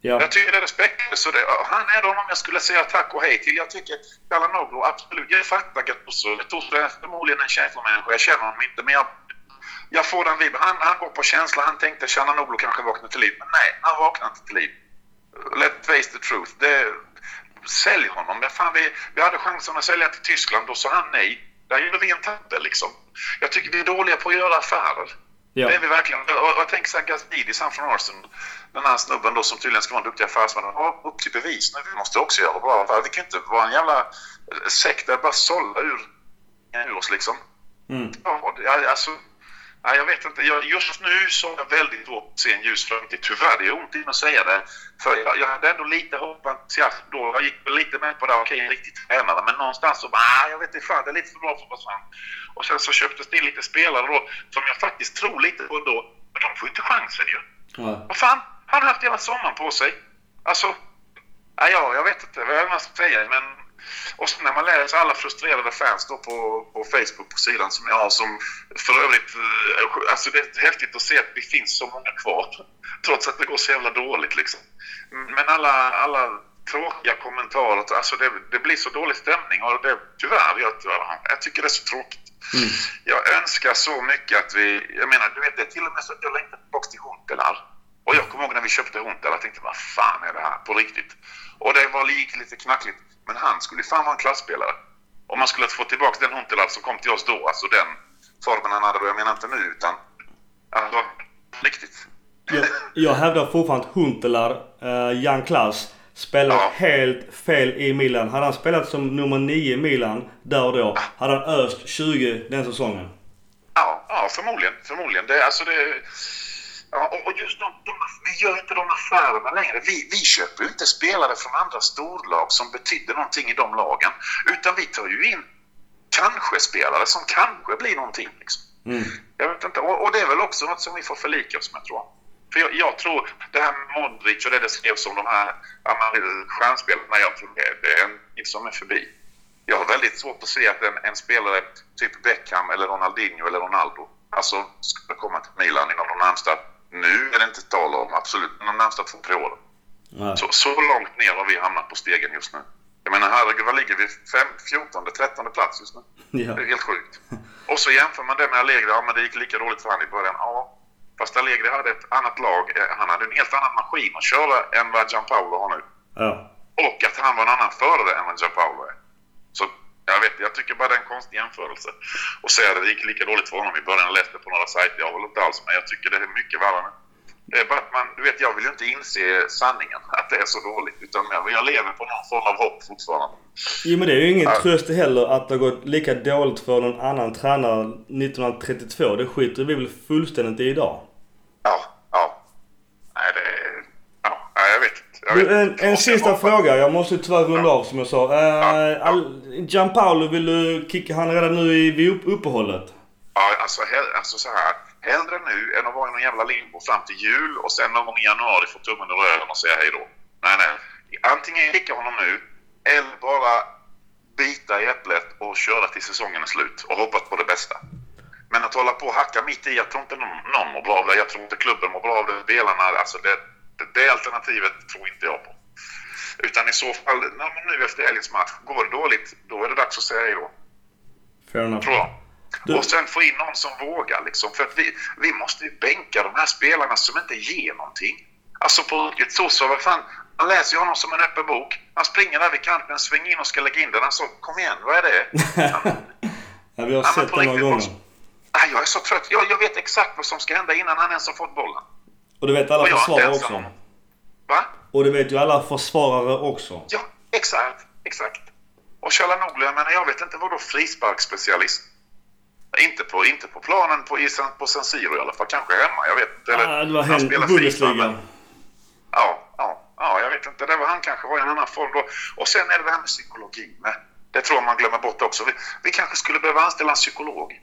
Ja. Jag tycker det är respektlöst. Han är honom jag skulle säga tack och hej till. Jag tycker Galanoglu, absolut. Jag fattar Gattuso. Gattuso är förmodligen en känslomänniska. Jag känner honom inte, men jag, jag får den vibben. Han, han går på känsla. Han tänkte Chalanoglu kanske vaknar till liv. Men nej, han vaknar inte till liv. Let's face the truth. Det, sälj honom. Men fan, vi, vi hade chansen att sälja till Tyskland. Då sa han nej. Där gjorde vi en tabbe liksom. Jag tycker vi är dåliga på att göra affärer. Ja. Det är vi verkligen. Och, jag tänker såhär Gazidis, han från Arsenal. Den här snubben då som tydligen ska vara en duktig affärsman. Ja, upp till bevis nu. Vi måste också göra bra affärer. Vi kan inte vara en jävla sekt där bara sålla ur, ur oss liksom. Mm. Ja, alltså. Nej, jag vet inte. Jag, just nu så har jag väldigt svårt att se en ljus framtid. Tyvärr, det är ont i att säga det. För jag, jag hade ändå lite hopp och entusiasm då. Jag gick lite med på det. Okej, en riktig tränare. Men någonstans så bara, ah, jag vet inte fan, det är lite för bra för att vara sant. Och sen så köptes det in lite spelare då som jag faktiskt tror lite på ändå. Men de får inte chansen ju. Ja. Vad fan, han har haft hela sommaren på sig. Alltså, ja, ja, jag vet inte vad man ska säga, men... Och så när man läser alla frustrerade fans då på, på Facebook på sidan som jag har som för övrigt... eh, Alltså det är häftigt att se att det finns så många kvar. Trots att det går så jävla dåligt liksom. Men alla, alla tråkiga kommentarer, alltså det, det blir så dålig stämning och det, tyvärr, jag, jag tycker det är så tråkigt. Jag önskar så mycket att vi, jag menar du vet det är till och med så att jag längtar tillbaka till Huntelaar. Och jag kommer ihåg när vi köpte Huntelaar, jag tänkte vad fan är det här på riktigt? Och det var lite knackligt, men han skulle fan vara en klassspelare. Om man skulle få tillbaka den Huntelaar som kom till oss då, alltså den formen han hade då, jag menar inte nu utan, alltså, riktigt. Jag, jag hävdar fortfarande att Huntelaar, uh, Jan Klaas, Spelar Ja. helt fel i Milan. Hade han spelat som nummer 9 i Milan där och då, hade han öst 20 den säsongen. Ja, ja förmodligen. förmodligen. Det, alltså det, ja, och- och just de, de, vi gör inte de affärerna längre. Vi, vi köper ju inte spelare från andra storlag som betyder någonting i de lagen. Utan vi tar ju in kanske-spelare som kanske blir någonting. Liksom. Mm. Jag vet inte. Och, och det är väl också något som vi får förlika oss med tror jag. För jag, jag tror det här med Modric och det det skrevs om de här stjärnspelarna, jag tror det, det är en som är förbi. Jag har väldigt svårt att se att en, en spelare typ Beckham eller Ronaldinho eller Ronaldo alltså ska komma till Milan inom de närmsta, nu är det inte tal om, absolut, de närmsta två, tre åren. Nej. Så, så långt ner har vi hamnat på stegen just nu. Jag menar herregud, vad ligger vi? Fem, 14, 13 plats just nu? Ja. Det är helt sjukt. Och så jämför man det med Allegri. Ja, men det gick lika dåligt för han i början. Ja, fast Allegri hade ett annat lag. Eh, Han hade en helt annan maskin att köra än vad Gianpaolo har nu. Ja. Och att han var en annan förare än vad Gianpaolo är. Så jag vet, jag tycker bara det är en konstig jämförelse. Och säga att det gick lika dåligt för honom i början. Jag läste på några sajter. Jag håller inte alls med. Jag tycker det är mycket värre nu. Det är bara att man, du vet, jag vill ju inte inse sanningen. Att det är så dåligt. Utan jag, jag lever på någon form av hopp fortfarande. Jo men det är ju ingen Ja. tröst heller att det har gått lika dåligt för någon annan tränare 1932. Det skiter vi väl fullständigt i idag. Ja, ja. Nej, det... Ja, jag vet Du, en, en sista fråga. Jag måste tyvärr runda av som jag sa. Uh. Al- Gianpaolo, vill du kicka han redan nu i uppehållet? Ja, alltså, hell, alltså så här. Hellre nu än att vara i någon jävla limbo fram till jul och sen någon gång i januari få tummen ur röven och säga hej då. Nej, nej. Antingen kicka honom nu eller bara bita i äpplet och köra till säsongen är slut och hoppas på det bästa. Men att hålla på och hacka mitt i, jag tror inte någon, någon mår bra av det. Jag tror inte klubben mår bra av det. Spelarna, alltså det, det, det alternativet tror inte jag på. Utan i så fall, nej, men nu efter helgens match, går det dåligt, då är det dags att säga hej då. Tror jag. Du- Och sen få in någon som vågar liksom. För att vi, vi måste ju bänka de här spelarna som inte ger någonting. Alltså på riktigt, så, vad fan. Man läser ju honom som en öppen bok. Han springer där vid kanten, svänger in och ska lägga in den. Alltså, kom igen, vad är det? ja, vi har Ja, sett det några gånger. jag är så trött. Jag, jag vet exakt vad som ska hända innan han ens har fått bollen. Och det vet alla försvarare också. Va? Och det vet ju alla försvarare också. Ja, exakt. Exakt. Och Chalanoglu, jag menar, jag vet inte vad då frisparksspecialist. Inte på, inte på planen på, i, San- på San Siro i alla fall. Kanske hemma, jag vet inte. Eller Ah, det var han spelar Bundesliga. men- Ja, ja, ja, jag vet inte. Det var han kanske var i en annan form då. Och sen är det det här med psykologi med. Det tror jag man glömmer bort också. Vi, vi kanske skulle behöva anställa en psykolog.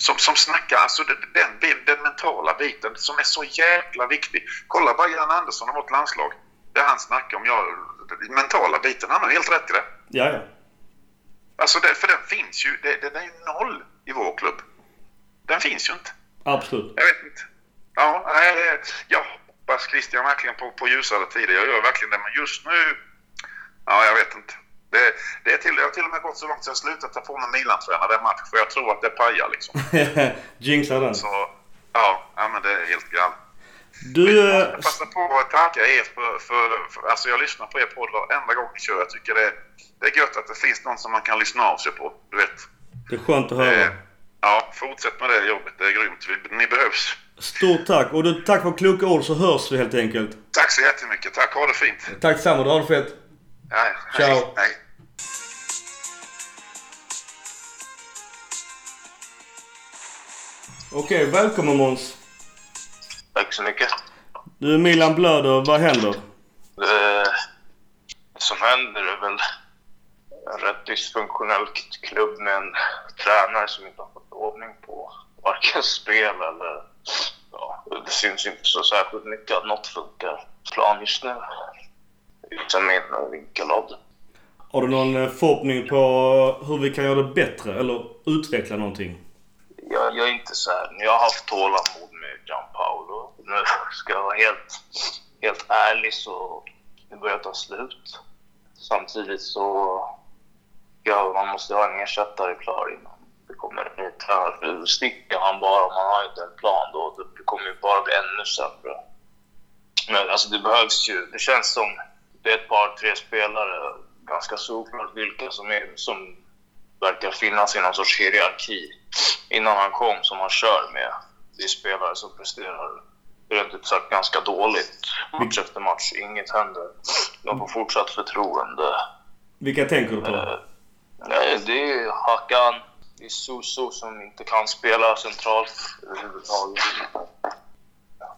Som, som snackar, alltså den, den, mentala biten som är så jäkla viktig. Kolla bara Jan Andersson och vårt landslag. Det han snackar om, jag, den mentala biten, han har helt rätt i det. Ja, ja. Alltså det, för den finns ju, det, den är ju noll i vår klubb. Den finns ju inte. Absolut. Jag vet inte. Ja, nej, jag hoppas Christian verkligen på, på ljusare tider. Jag gör verkligen det, men just nu... Ja, jag vet inte. Det, det är till, jag har till och med gått så långt så jag slutat ta på mig Milan-tränare den match för jag tror att det pajar liksom. Jinxar den. Så, ja, ja men det är helt galet. Du... Jag eh, måste passa på att tacka er för, för, för... Alltså jag lyssnar på er podd varenda gång ni kör. Jag tycker det, det är gött att det finns någon som man kan lyssna av sig på. Du vet. Det är skönt att Eh, höra. ja, fortsätt med det jobbet. Det är grymt. Vi, ni behövs. Stort tack. Och du, tack för kloka ord så hörs vi helt enkelt. Tack så jättemycket. Tack. Ha det fint. Tack samma. Du har det fett. Ja, Ciao. Hej. Hej. Okej, välkommen Måns. Tack så mycket. Du, Milan blöder. Vad händer? Det som händer är väl en rätt dysfunktionell klubb med en tränare som inte har fått ordning på varken spel eller... Ja, det syns inte så särskilt mycket att något funkar plan just nu. Utan min vinkel av det. Har du någon eh, förhoppning på hur vi kan göra det bättre eller utveckla någonting? Jag, jag är inte så här, jag har haft tålamod med Gianpaolo. Nu ska jag vara helt, helt ärlig så det börjar ta slut. Samtidigt så ja, man måste ha en ersättare klar innan det kommer en ny tränare. Sticker han bara om man har inte en plan då, det kommer ju bara bli ännu sämre. Men alltså det behövs ju, det känns som det är ett par, tre spelare, ganska solklart vilka som, är, som verkar finnas i någon sorts hierarki innan han kom som han kör med. Det är spelare som presterar rent ut sagt ganska dåligt match efter match. Inget händer. de får fortsatt förtroende. Vilka tänker du på? Eh, nej, det är Hakan, det är Suso som inte kan spela centralt överhuvudtaget.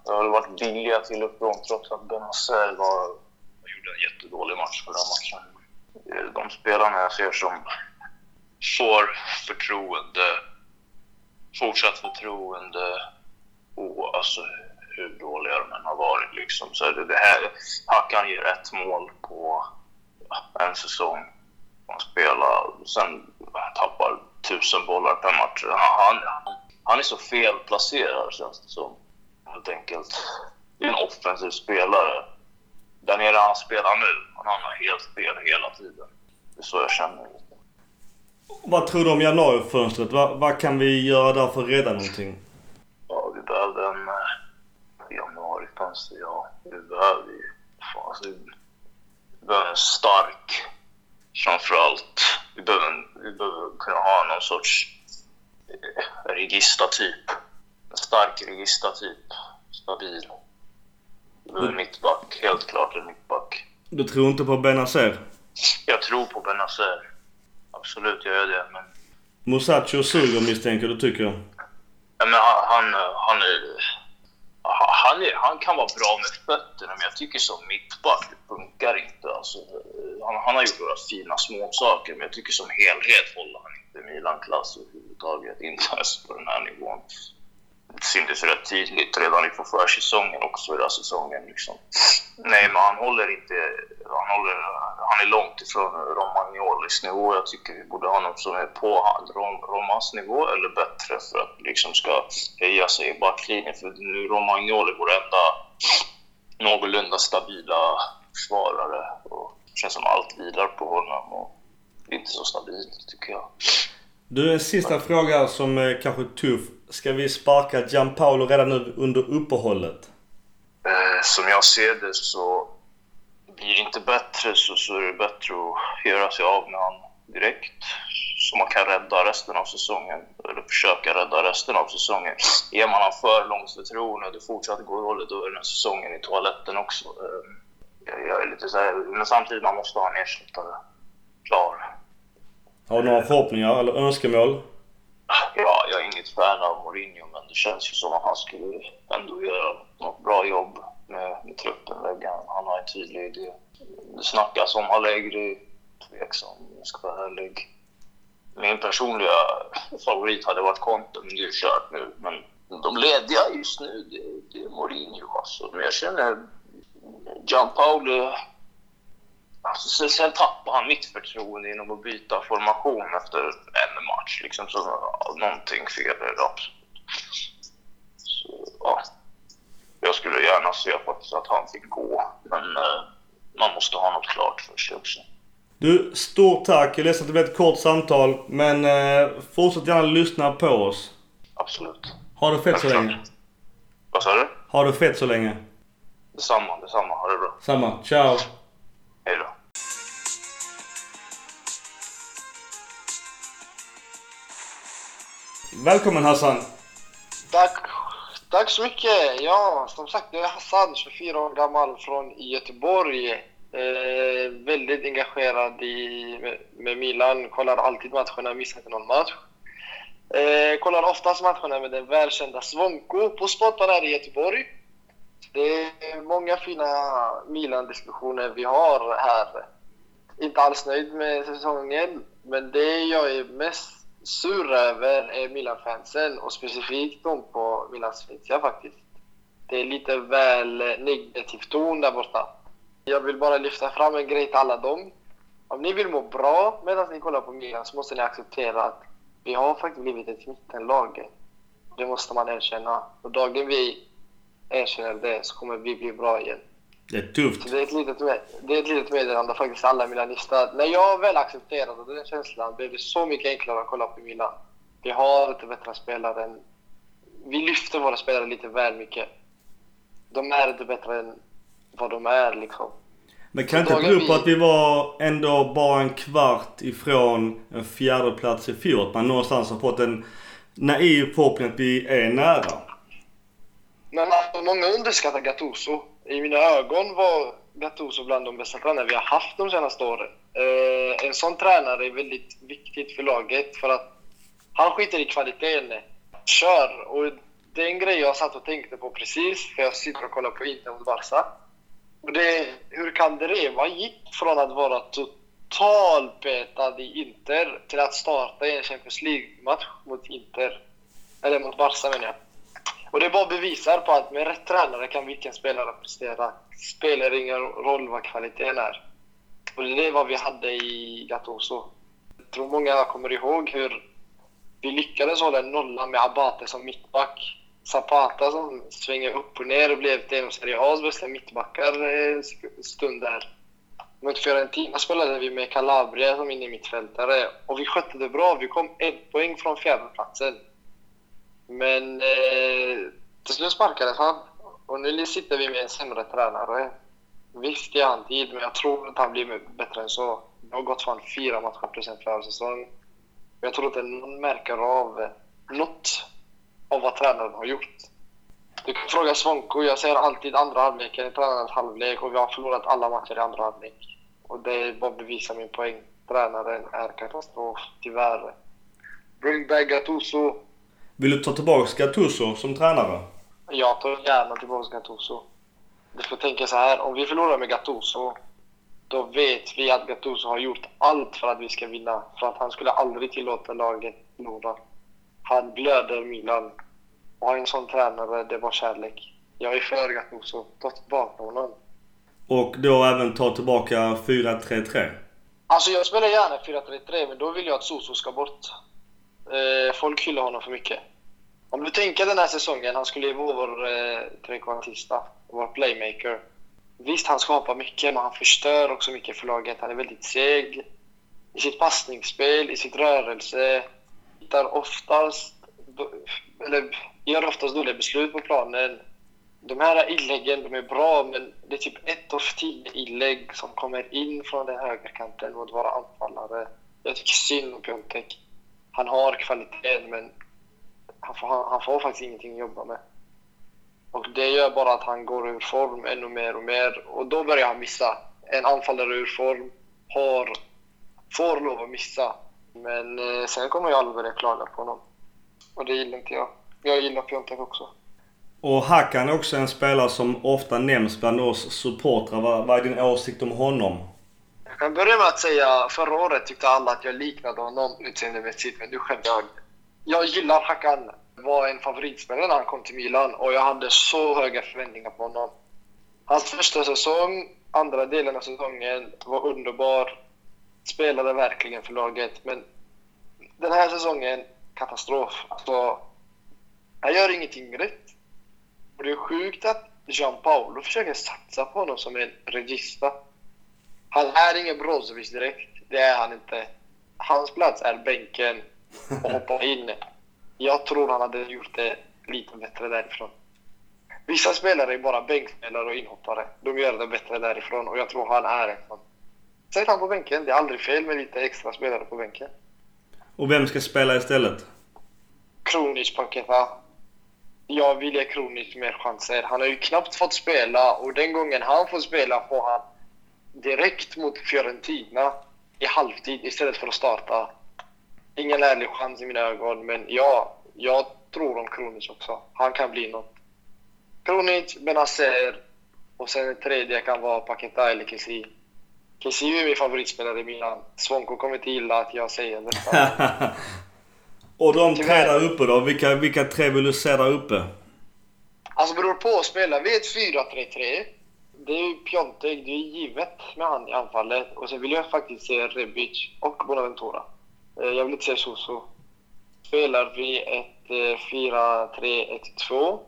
Det har varit billiga till uppgång trots att Benazer var, gjorde en jättedålig match förra matchen. Eh, de spelarna jag ser som får förtroende, fortsatt förtroende och alltså hur dåliga de än har varit liksom. Så det, det här, Hackan ger ett mål på en säsong. Han spelar, sen tappar tusen bollar per match. Han, han är så felplacerad känns det som. Helt enkelt. Det är en offensiv spelare. Där nere han spelar nu, han hamnar helt fel hela tiden. Det är så jag känner. Vad tror du om januarifönstret? Vad, vad kan vi göra där för att rädda någonting? Ja, vi behöver en eh, januarifönster, ja. Vi behöver ju... Fan, alltså, vi behöver en stark, framförallt. Vi behöver, vi behöver kunna ha någon sorts eh, regista-typ. En stark regista-typ. Stabil. Behöver en mittback, helt klart en mittback. Du tror inte på Benazer? Jag tror på Benazer. Absolut, jag gör det. Men, Musacho suger misstänker du tycker? ja, men han, han, han, är, han, är, han kan vara bra med fötterna, men jag tycker som mittback det funkar inte. Alltså, han, han har gjort några fina småsaker, men jag tycker som helhet håller han inte Milan-klass överhuvudtaget. Inte ens på den här nivån. Det syntes rätt tydligt redan inför försäsongen också, förra säsongen. Liksom. Nej, men han håller inte... Han, håller, han är långt ifrån Romagnolis nivå. Jag tycker vi borde ha någon som är på Rom, Romas nivå eller bättre för att liksom ska höja sig i backlinjen. För nu Romagnoli vår enda någorlunda stabila försvarare. Och det känns som allt vilar på honom. Och det är inte så stabilt, tycker jag. Du, en sista fråga som är kanske tuff. Ska vi sparka Gianpaolo redan nu under uppehållet? Eh, som jag ser det så blir det inte bättre så, så är det bättre att göra sig av med han direkt. Så man kan rädda resten av säsongen, eller försöka rädda resten av säsongen. Ger man han för långt förtroende och det fortsätter gå dåligt, då är den här säsongen i toaletten också. Eh, jag är lite så här, men samtidigt man måste ha en ersättare klar. Har du några förhoppningar eller önskemål? Ja, jag är inget fan av Mourinho, men det känns ju som att han skulle ändå göra något bra jobb med, med truppen. Han har en tydlig idé. Det snackas om Allegri, tveksam om jag ska vara ärlig. Min personliga favorit hade varit Conte, men det är kört nu. Men de lediga just nu, det, det är Mourinho alltså. Men jag känner Gianpaolo Alltså, sen, sen tappade han mitt förtroende genom att byta formation efter en match. Liksom, så någonting fel är det absolut. Så, ja. Jag skulle gärna se faktiskt att han fick gå, men eh, man måste ha något klart för sig också. Du, stort tack. Jag är ledsen att det blev ett kort samtal. Men eh, fortsätt gärna lyssna på oss. Absolut. Ha det fett så länge. Vad sa du? Ha det fett så länge. Detsamma, detsamma. Ha det bra. Samma. Ciao. Välkommen Hassan. Tack, tack så mycket. Ja, som sagt, jag är Hassan, 24 år gammal från Göteborg. Eh, väldigt engagerad i, med, med Milan, kollar alltid matcherna, missar inte någon match. Eh, kollar oftast matcherna med den välkända Svonko på Spottan här i Göteborg. Det är många fina Milan-diskussioner vi har här. Inte alls nöjd med säsongen, men det jag är mest sur över är Milan-fansen och specifikt de på Milan Svezia faktiskt. Det är lite väl eh, negativ ton där borta. Jag vill bara lyfta fram en grej till alla dem. Om ni vill må bra medan ni kollar på Milan så måste ni acceptera att vi har faktiskt blivit ett mittenlag. Det måste man erkänna. Och dagen vi erkänner det så kommer vi bli bra igen. Det är tufft. Det är ett litet, med, det är ett litet meddelande faktiskt alla milanister. När jag väl accepterade den känslan blev det så mycket enklare att kolla på Milan. Vi har inte bättre spelare än... Vi lyfter våra spelare lite väl mycket. De är inte bättre än vad de är liksom. Men kan inte bero på att vi var ändå bara en kvart ifrån en fjärde plats i fjol? Att man någonstans har fått en naiv förhoppning att vi är nära. Men alltså, många underskattar Gattuso. I mina ögon var Gattuso bland de bästa tränare vi har haft de senaste åren. Eh, en sån tränare är väldigt viktigt för laget för att han skiter i kvaliteten. Kör! Och det är en grej jag satt och tänkte på precis, för jag sitter och kollar på Inter mot Barca. Och det, hur kan det reva gick från att vara totalpetad i Inter till att starta i en Champions League-match mot Inter. Eller mot Barca menar jag. Och det bara bevisar på att med rätt tränare kan vilken spelare prestera. Spelar ingen roll vad kvaliteten är. Och det är vad vi hade i Gattuso. Jag tror många kommer ihåg hur vi lyckades hålla en nolla med Abate som mittback. Zapata som svänger upp och ner och blev en av Serie A's bästa mittbackar eh, en stund där. Mot Fiorentina spelade vi med Calabria som inne mittfältare och vi skötte det bra. Vi kom ett poäng från fjärdeplatsen. Men eh, till slut sparkades han och nu sitter vi med en sämre tränare. Visst, jag har han tid, men jag tror att han blir bättre än så. Det har gått från fyra matcher plus en försäsong. Jag tror inte någon märker av något av vad tränaren har gjort. Du kan fråga Svonko. Jag säger alltid andra halvleken i tränarens halvlek och vi har förlorat alla matcher i andra halvlek. Och det bara bevisar min poäng. Tränaren är katastrof, tyvärr. Bring back Gattuso. Vill du ta tillbaka Gattuso som tränare? Jag tar gärna tillbaka Gattuso. Du får tänka så här, om vi förlorar med Gattuso, då vet vi att Gattuso har gjort allt för att vi ska vinna. För att han skulle aldrig tillåta laget förlora. Han blöder Milan. Och ha en sån tränare, det var kärlek. Jag är för Gattuso. Ta tillbaka honom. Och då även ta tillbaka 4-3-3? Alltså jag spelar gärna 4-3-3, men då vill jag att Soso ska bort. Eh, folk hyllar honom för mycket. Om du tänker den här säsongen, han skulle ju vara vår eh, trekvartista, vår playmaker. Visst, han skapar mycket, men han förstör också mycket för laget. Han är väldigt seg i sitt passningsspel, i sitt rörelse. Hittar oftast, eller gör oftast dåliga beslut på planen. De här inläggen, de är bra, men det är typ ett av tio inlägg som kommer in från den högerkanten mot våra anfallare. Jag tycker synd om Piontek. Han har kvaliteten, men han får, han, han får faktiskt ingenting att jobba med. Och det gör bara att han går ur form ännu mer och mer. Och då börjar han missa. En anfallare ur form har, får lov att missa. Men eh, sen kommer jag aldrig börja klaga på honom. Och det gillar inte jag. Jag gillar Piontek också. Och Hakan är också en spelare som ofta nämns bland oss supportrar. Vad, vad är din åsikt om honom? Jag kan börja med att säga, förra året tyckte alla att jag liknade honom utseendemässigt, men nu skämde jag. Jag gillar Hakan. Var en favoritspelare när han kom till Milan och jag hade så höga förväntningar på honom. Hans första säsong, andra delen av säsongen, var underbar. Spelade verkligen för laget, men den här säsongen, katastrof. Alltså, han gör ingenting rätt. Och det är sjukt att Jean Paolo försöker satsa på honom som en regista. Han är ingen Brozovic direkt. Det är han inte. Hans plats är bänken och hoppa in. Jag tror han hade gjort det lite bättre därifrån. Vissa spelare är bara bänkspelare och inhoppare. De gör det bättre därifrån och jag tror han är en sån. Sätt han på bänken. Det är aldrig fel med lite extra spelare på bänken. Och vem ska spela istället? Kronic, Panketa. Jag vill ge Kronic mer chanser. Han har ju knappt fått spela och den gången han får spela får han direkt mot Fiorentina i halvtid istället för att starta. Ingen ärlig chans i mina ögon, men ja, jag tror om Kronic också. Han kan bli något. Kronic, Benazer och sen den tredje kan vara Paketa eller Kessie. Kessie är min favoritspelare i Milan. Svonko kommer inte gilla att jag säger detta. och de tre där uppe då? Vilka, vilka tre vill du se där uppe? Alltså beror på. Spelar vi ett 4-3-3 det är ju Piontek, det är givet med han i anfallet. Och sen vill jag faktiskt se Rebic och Bonaventura. Jag vill inte se Soso. Spelar vi ett 4-3-1-2,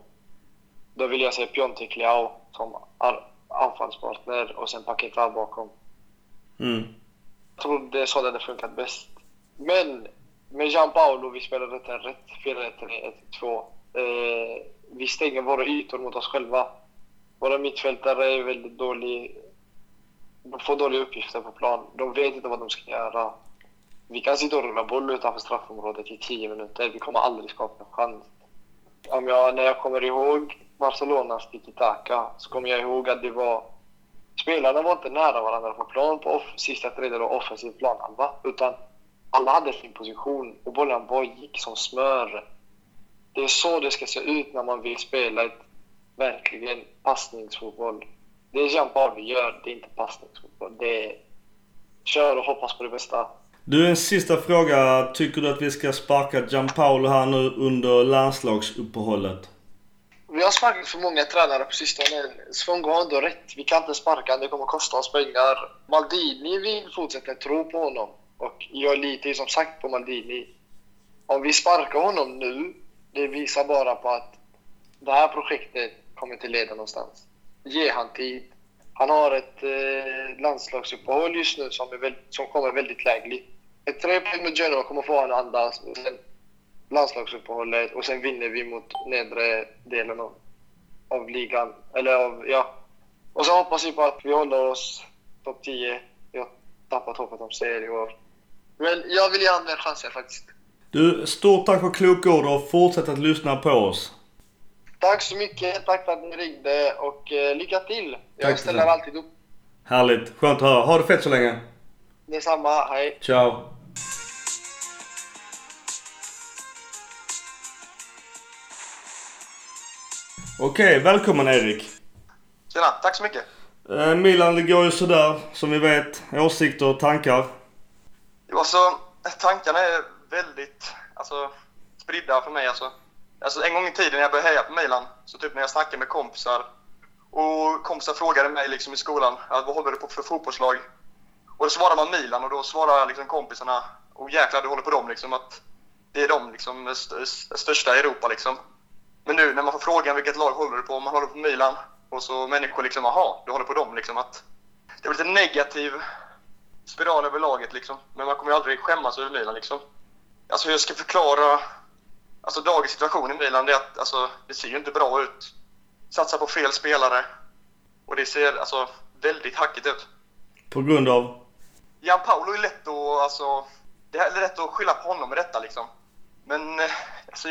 då vill jag se Piontek Leao som anfallspartner och sen Paketa bakom. Mm. Jag tror det är så det hade funkat bäst. Men med Jean Paolo, vi spelar rätt rätt 4-3-1-2. Eh, vi stänger våra ytor mot oss själva. Våra mittfältare är väldigt dåliga. De får dåliga uppgifter på plan. De vet inte vad de ska göra. Vi kan sitta och rulla boll utanför straffområdet i 10 minuter. Vi kommer aldrig skapa en chans. Om jag, när jag kommer ihåg Barcelonas tiki-taka så kommer jag ihåg att det var spelarna var inte nära varandra på plan på off- sista tredjedel och offensiv planhalva. Utan alla hade sin position och bollen bara gick som smör. Det är så det ska se ut när man vill spela ett verkligen passningsfotboll. Det Gianpaolo gör, det är inte passningsfotboll. Det är kör och hoppas på det bästa. Du, en sista fråga. Tycker du att vi ska sparka Gianpaolo här nu under landslagsuppehållet? Vi har sparkat för många tränare på sistone. Svångo har ändå rätt. Vi kan inte sparka det kommer kosta oss pengar. Maldini vill fortsätta tro på honom. Och jag litar ju som sagt på Maldini. Om vi sparkar honom nu, det visar bara på att det här projektet kommer inte leda någonstans. Ge han tid. Han har ett eh, landslagsuppehåll just nu som, är väl, som kommer väldigt lägligt. Ett tre poäng med Genoa kommer få honom att andas. Och sen landslagsuppehållet och sen vinner vi mot nedre delen av, av ligan. Eller av, ja. Och så hoppas vi på att vi håller oss topp 10. Jag har tappat hoppet om serie i år. Men jag vill ge honom mer chanser faktiskt. Du, stort tack för kloka ord och fortsätt att lyssna på oss. Tack så mycket. Tack för att ni ringde och eh, lycka till. Jag Tack ställer alltid upp. Härligt. Skönt att höra. Ha det fett så länge. Detsamma. Hej. Ciao. Okej, välkommen Erik. Tjena, tack så mycket. Eh, Milan, det går ju sådär som vi vet. Åsikter och tankar. Jo, alltså, tankarna är väldigt alltså, spridda för mig. Alltså. Alltså, en gång i tiden när jag började heja på Milan, så typ när jag snackade med kompisar och kompisar frågade mig liksom i skolan, vad håller du på för fotbollslag? Och då svarar man Milan och då svarar liksom kompisarna, och jäklar du håller på dem liksom, att det är de liksom, st- största i Europa liksom. Men nu när man får frågan vilket lag håller du på, man håller på Milan, och så människor liksom, ”aha, du håller på dem liksom. Att det blir lite negativ spiral över laget liksom. Men man kommer ju aldrig skämmas över Milan liksom. Alltså hur jag ska förklara alltså, dagens situation i Milan, det att alltså, det ser ju inte bra ut. Satsa på fel spelare. Och det ser alltså väldigt hackigt ut. På grund av... Jan Paolo är lätt att, alltså, det är lätt att skylla på honom med detta liksom. Men eh, alltså,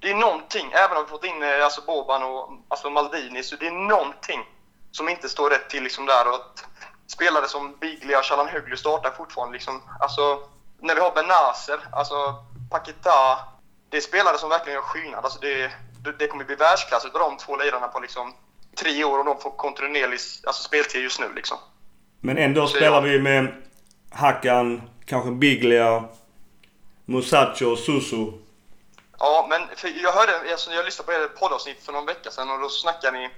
det är någonting, även om vi fått in eh, alltså, Boban och alltså, Maldini, så det är någonting som inte står rätt till liksom där. Och att spelare som Biglia och Chalanhoglu startar fortfarande liksom. Alltså, när vi har Benazer, alltså Paketa, det är spelare som verkligen gör skillnad. Alltså, det, det, kommer bli världsklass utav de två lirarna på liksom tre år och de får kontinuerlig alltså, speltid just nu liksom. Men ändå Så spelar jag- vi med Hakan, kanske Biglia, Musacho och Susu. Ja, men jag hörde, alltså, jag lyssnade på er poddavsnitt för någon vecka sedan och då snackade ni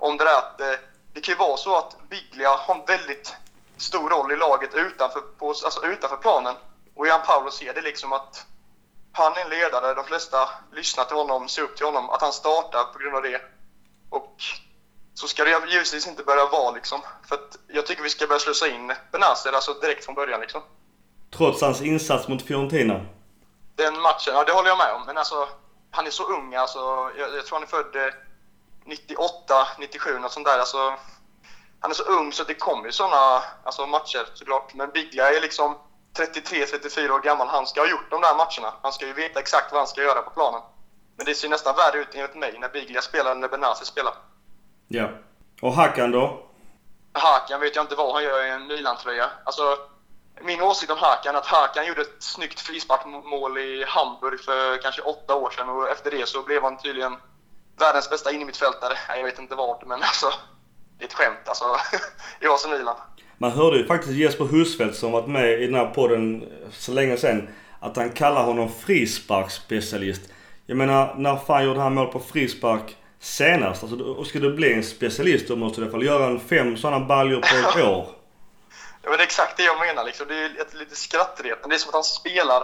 om det där att eh, det kan ju vara så att Biglia har en väldigt stor roll i laget utanför, på, alltså, utanför planen. Och Jan Paolo ser det liksom att han är en ledare, de flesta lyssnar till honom, ser upp till honom, att han startar på grund av det. Och så ska det givetvis inte börja vara liksom. För jag tycker vi ska börja slussa in Benazer alltså direkt från början liksom. Trots hans insats mot Fiorentina. Den matchen, ja det håller jag med om. Men alltså, han är så ung alltså. Jag, jag tror han är född eh, 98, 97, något sånt där. Alltså, han är så ung så det kommer ju såna alltså, matcher såklart. Men Biglia är liksom 33, 34 år gammal. Han ska ha gjort de där matcherna. Han ska ju veta exakt vad han ska göra på planen. Men det ser nästan värre ut enligt mig när Biglia spelar än när Benazer spelar. Ja. Och Hakan då? Hakan vet jag inte vad han gör i en Milan-tröja. Alltså, min åsikt om Hakan är att Hakan gjorde ett snyggt frisparksmål i Hamburg för kanske åtta år sedan och efter det så blev han tydligen världens bästa innermittfältare. Jag vet inte vad, men alltså det är ett skämt alltså. Jag som Milan. Man hörde ju faktiskt Jesper Husfeldt som varit med i den här podden så länge sedan. Att han kallar honom frisparksspecialist. Jag menar, när fan gjorde han mål på frispark senast? Alltså, ska du bli en specialist då måste du i alla fall göra en fem sådana baljor på ett år. Ja, men det är exakt det jag menar. Liksom. Det är ett lite skrattretande. Det är som att han spelar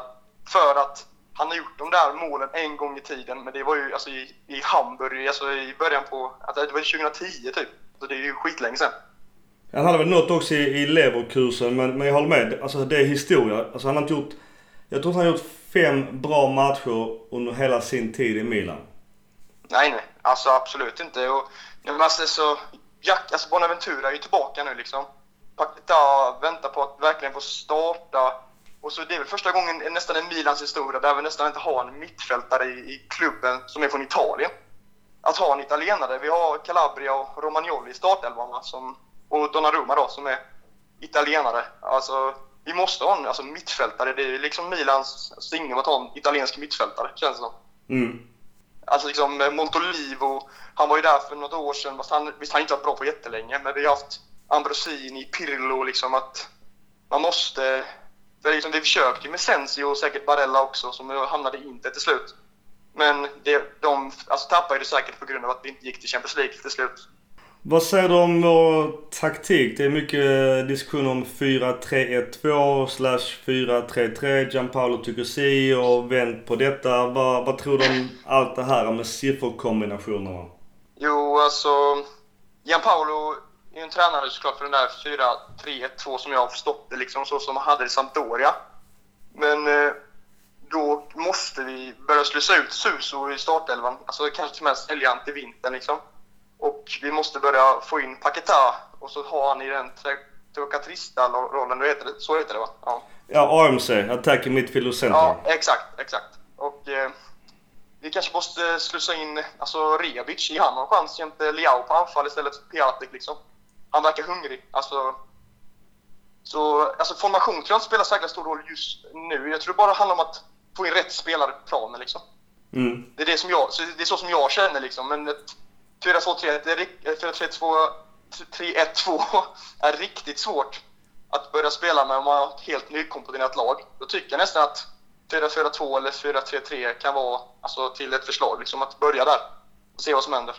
för att han har gjort de där målen en gång i tiden. Men det var ju alltså, i, i Hamburg, alltså, i början på... Alltså, det var 2010 typ. Så det är ju skitlänge sedan. Han hade väl något också i, i Leverkusen men, men jag håller med. Alltså det är historia. Alltså han har inte gjort... Jag tror att han har gjort fem bra matcher under hela sin tid i Milan. Nej, nej. Alltså absolut inte. Och, nu måste alltså, så, Jack, alltså Bonaventura är ju tillbaka nu liksom. Paketa väntar på att verkligen få starta. Och så det är väl första gången nästan i Milans historia där vi nästan inte har en mittfältare i, i klubben som är från Italien. Att ha en italienare. Vi har Calabria och Romagnoli i startelvan som och Donnarumma då, som är italienare. Alltså, vi måste ha en alltså, mittfältare. Det är liksom Milans signum att ha en italiensk mittfältare, känns det som. Mm. Alltså liksom eh, Montolivo, han var ju där för något år sedan. Fast han, visst, han inte varit bra på jättelänge, men vi har haft Ambrosini, Pirlo, liksom att man måste... För liksom, vi försökte ju med Sensi och säkert Barella också, som hamnade inte till slut. Men det, de alltså, tappade det säkert på grund av att vi inte gick till Champions League till slut. Vad säger du om vår taktik? Det är mycket eh, diskussion om 4-3-1-2 slash 4-3-3. Gianpaolo tycker si och vänt på detta. Vad, vad tror du om allt det här med sifferkombinationerna? Jo, alltså... Gianpaolo är ju en tränare såklart för den där 4-3-1-2 som jag har förstått det, liksom så som han hade i Sampdoria. Men eh, då måste vi börja slussa ut Suso i startelvan. Alltså kanske till och med sälja han till vintern liksom. Och vi måste börja få in Paketa och så ha han i den Trocatrista-rollen, så heter det va? Ja, ja AMC, Attacking Midfield Center. Ja, exakt, exakt. Och eh, vi kanske måste slussa in alltså, Rebic, ge han en chans jämte Leao på anfall istället för Piatek liksom. Han verkar hungrig. Alltså, så, alltså formation tror jag inte spelar särskilt stor roll just nu. Jag tror det bara handlar om att få in rätt spelare på planen liksom. Mm. Det är, det, som jag, det är så som jag känner liksom. Men ett 4-2-3-1, 4-3-2 är riktigt svårt att börja spela med om man har ett helt nykomponerat lag. Då tycker jag nästan att 4-4-2 eller 4-3-3 kan vara alltså, till ett förslag. Liksom att börja där och se vad som händer.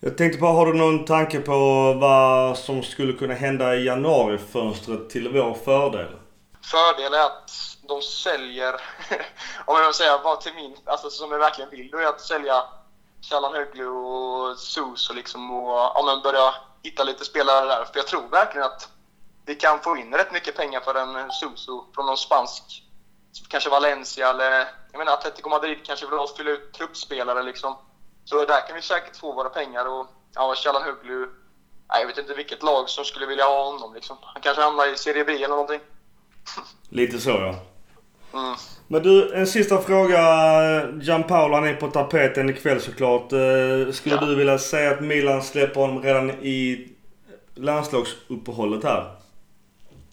Jag tänkte på, har du någon tanke på vad som skulle kunna hända i januarifönstret till vår fördel? Fördel är att de säljer, om jag vill säga bara till min, alltså som jag verkligen vill, då är att sälja Çalhanoğlu och Sus och liksom och ja, men börja hitta lite spelare där. För jag tror verkligen att vi kan få in rätt mycket pengar för en Suso från någon spansk, kanske Valencia eller jag menar Atletico Madrid kanske vill fylla ut truppspelare liksom. Så där kan vi säkert få våra pengar och ja, Çalhanoğlu, jag vet inte vilket lag som skulle vilja ha honom liksom. Han kanske hamnar i Serie B eller någonting. Lite så ja. Mm. Men du, en sista fråga. Gianpaolo han är på tapeten ikväll såklart. Eh, skulle Ja. du vilja säga att Milan släpper honom redan i landslagsuppehållet här?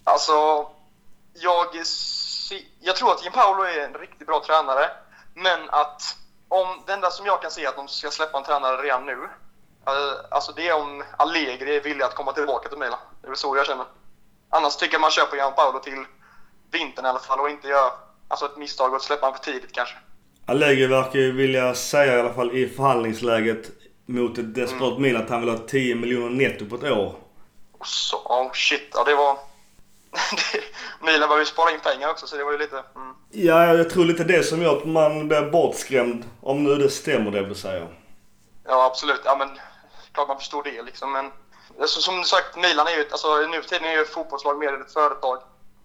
Alltså, jag, jag tror att Gianpaolo är en riktigt bra tränare. Men att om det enda som jag kan se att de ska släppa en tränare redan nu. eh, Alltså det är om Allegri är villig att komma tillbaka till Milan. Det är väl så jag känner. Annars tycker jag man köper Gianpaolo till vintern i alla fall och inte gör alltså ett misstag och släppa honom för tidigt kanske. Allegri verkar ju vilja säga i alla fall i förhandlingsläget mot ett desperat Milan att han vill ha 10 miljoner netto på ett år. Och så, oh shit, ja det var... Milan behöver ju spara in pengar också så det var ju lite... Mm. Ja, jag tror lite det som gör att man blir bortskrämd. Om nu det stämmer det du säger. Ja, absolut. Ja, men klart man förstår det liksom. Men alltså, som sagt, Milan är ju, alltså nu tiden är ju ett fotbollslag mer än ett företag.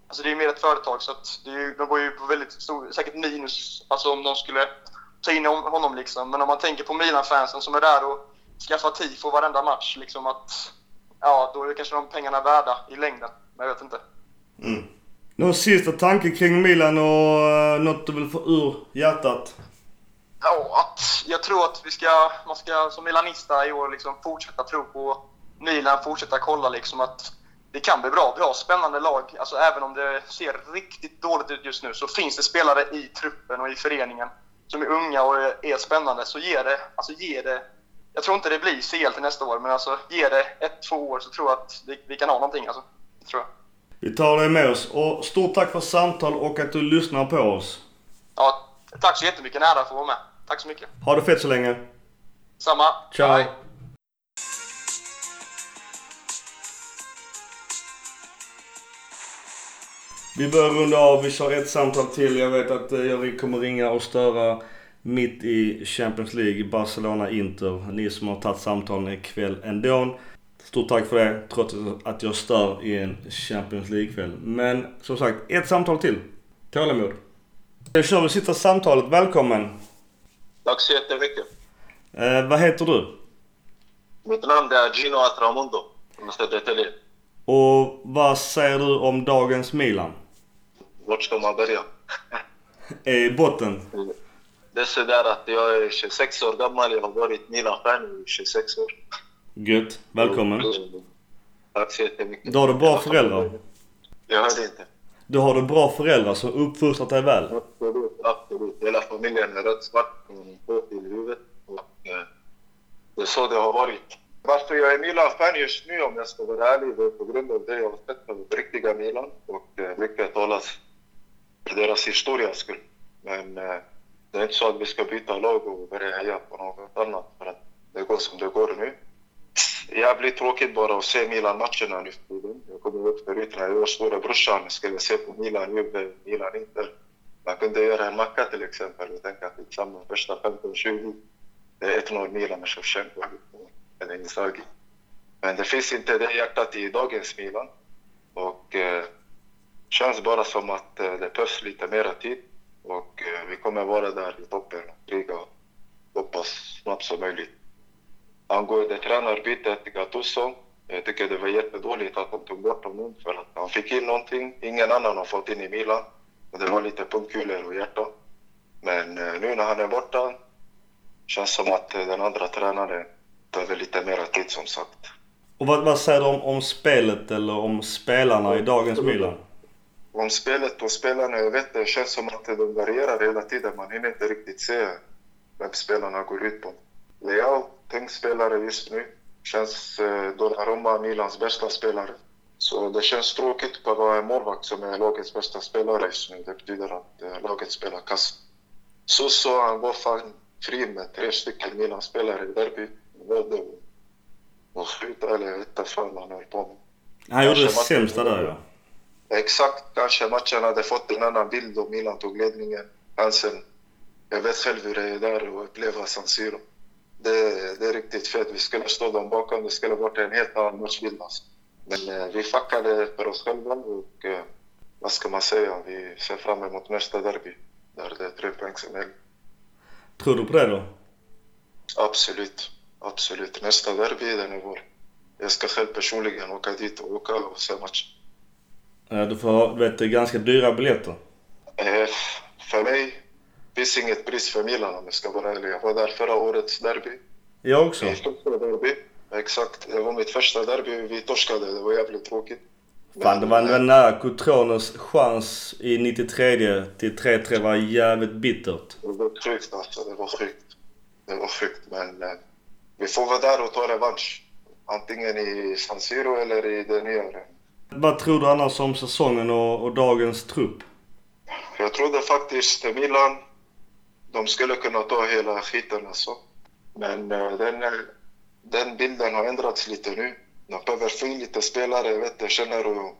Alltså det är ju mer ett företag så att ju, de går ju på väldigt stor, säkert minus, alltså om de skulle ta in hon- honom liksom. Men om man tänker på Milan-fansen som är där och skaffar tifo varenda match liksom att, ja då är kanske de pengarna värda i längden. Men jag vet inte. Mm. Någon sista tanke kring Milan och eh, något du vill få ur hjärtat? Ja, att jag tror att vi ska, man ska som milanista i år liksom fortsätta tro på Milan, fortsätta kolla liksom att det kan bli bra. Vi har spännande lag. Alltså även om det ser riktigt dåligt ut just nu så finns det spelare i truppen och i föreningen som är unga och är, spännande. Så ge det, alltså ge det. Jag tror inte det blir CL till nästa år, men alltså ge det ett, två år så tror jag att vi, vi kan ha någonting alltså. Det tror jag. Vi tar det med oss. Och stort tack för samtal och att du lyssnar på oss. Ja, tack så jättemycket. Nära att få vara med. Tack så mycket. Ha det fett så länge. Samma. Ciao. Hej. Vi börjar runda av. Vi kör ett samtal till. Jag vet att eh, jag kommer ringa och störa mitt i Champions League, Barcelona-Inter. Ni som har tagit samtalen ikväll ändå. Stort tack för det, trots att jag stör i en Champions League-kväll. Men som sagt, ett samtal till. Tålamod. Jag kör det sista samtalet. Välkommen! Tack så jättemycket. Eh, vad heter du? Mitt namn är Gino Atramundo från Södertälje. Och vad säger du om dagens Milan? Vart ska man börja? I botten. Det är sådär att jag är 26 år gammal. Jag har varit Milan-fan i 26 år. Gött. Välkommen. Tack så jättemycket. Då har du bra föräldrar. Jag hörde inte. Du har du bra föräldrar som uppfostrat dig väl? Absolut, absolut. Hela familjen är rätt svart från tå till huvudet. Och, eh, det är så det har varit. Varför jag är Milan-fan just nu om jag ska vara ärlig, det är på grund av det jag har sett av riktiga Milan. Och eh, mycket talas för deras historias skull. Men eh, det är inte så att vi ska byta lag och börja heja på något annat för att det går som det går nu. Jävligt tråkigt bara att se Milan-matcherna nu för tiden. Jag kommer ihåg förut när jag var storebrorsan skulle se på Milan, Juve, Milan, Inter. Man kunde göra en macka till exempel och tänka att det är samma första 15-20. Det är 1-0 Milan med Shevchenko eller Inzaghi. Men det finns inte det hjärtat i dagens Milan. Och eh, känns bara som att eh, det behövs lite mera tid. Och eh, vi kommer vara där i toppen och kriga hoppas snabbt som möjligt. Angående tränarbytet Gattuso, jag tycker det var jättedåligt att de tog bort honom för att han fick in någonting ingen annan har fått in i Milan. Och det var lite pungkulor och hjärta. Men eh, nu när han är borta känns som att eh, den andra tränaren behöver lite mera tid som sagt. Och vad, vad säger du om, om spelet eller om spelarna i dagens Milan? Om spelet och spelarna, jag vet det känns som att de varierar hela tiden. Man hinner inte riktigt se vem spelarna går ut på. Leao, tänkt spelare just nu. Känns eh, Donnarumma Milans bästa spelare. Så det känns tråkigt att vara en målvakt som är lagets bästa spelare just nu. Det betyder att eh, laget spelar kass. Soso, han var fan fri med tre stycken Milan-spelare i Valde att sluta, eller jag vet inte fan vad han höll på med. Han gjorde det sämsta där ja. Exakt, kanske matchen hade fått en annan bild om Milan tog ledningen. Chansen. Jag vet själv hur det är där och uppleva San Siro. Det, det är riktigt fett. Vi skulle stå dem bakom. Det skulle varit en helt annan matchbild. Alltså. Men eh, vi fuckade för oss själva och eh, vad ska man säga? Vi ser fram emot nästa derby. Där det är tre poäng som gäller. Tror du på det då? Absolut. Absolut. Nästa derby, den är vår. Jag ska själv personligen åka dit och åka och se matchen. Ja, du får, du vet, är ganska dyra biljetter. Eh, för mig finns inget pris för Milan om jag ska vara ärlig. Jag var där förra årets derby. Jag också. Mitt första derby. Exakt. Det var mitt första derby. Vi torskade. Det var jävligt tråkigt. Fan, det var en nära Cotrones chans i 93 till 3-3 var jävligt bittert. Det var sjukt alltså. Det var sjukt. Det var sjukt. Men eh, vi får vara där och ta revansch. Antingen i San Siro eller i det nya. Vad tror du annars om säsongen och, och dagens trupp? Jag trodde faktiskt Milan, de skulle kunna ta hela skiten alltså. Men eh, den, eh, den bilden har ändrats lite nu. De behöver få in lite spelare, jag vet jag känner och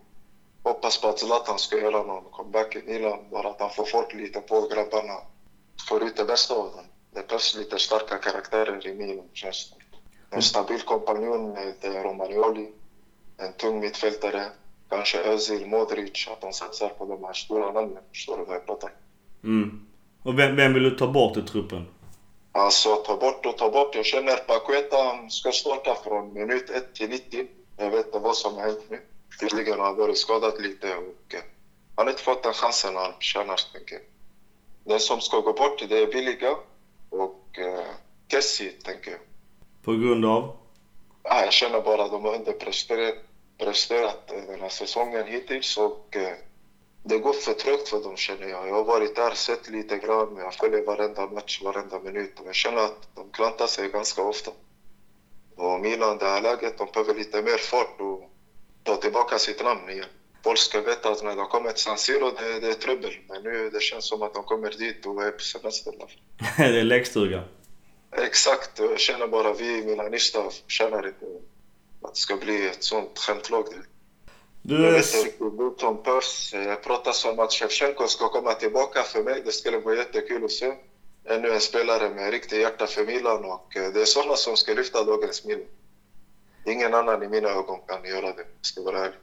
hoppas på att Zlatan ska göra någon comeback i Milan. Bara att han får fart lite på grabbarna. Får ut det bästa av dem. Det behövs lite starka karaktärer i Milan känns det. En stabil kompanjon med eh, Romagnoli. En tung mittfältare. Kanske Özil, Modric. Att de satsar på de här stora namnen. Förstår du vad jag pratar? Mm. Och vem, vem vill du ta bort i truppen? Alltså ta bort och ta bort. Jag känner Paqueta ska starta från minut 1 till 90. Jag vet inte vad som har hänt nu. Tydligen har han varit skadad lite och eh, han har inte fått den chansen han förtjänar, tänker. Den som ska gå bort det är billiga och eh, Kessie, tänker jag. På grund av? Ja, jag känner bara att de har underpresterat presterat den här säsongen hittills och eh, det går för trögt för dem känner jag. Jag har varit där, sett lite grann, jag följer varenda match, varenda minut och jag känner att de klantar sig ganska ofta. Och Milan, det här läget, de behöver lite mer fart och ta tillbaka sitt namn igen. Folk ska veta att när de kommer till San Siro, det, det är trubbel. Men nu det känns som att de kommer dit och är på semester. det är lekstuga. Exakt, jag känner bara vi milanister känner inte att det ska bli ett sånt skämtlag. Du jag är... vet inte Pers. Jag pratas om att Shevchenko ska komma tillbaka för mig. Det skulle vara jättekul att se. Ännu en spelare med riktigt hjärta för Milan och eh, det är sådana som ska lyfta dagens Milan. Ingen annan i mina ögon kan göra det, ska vara ärlig.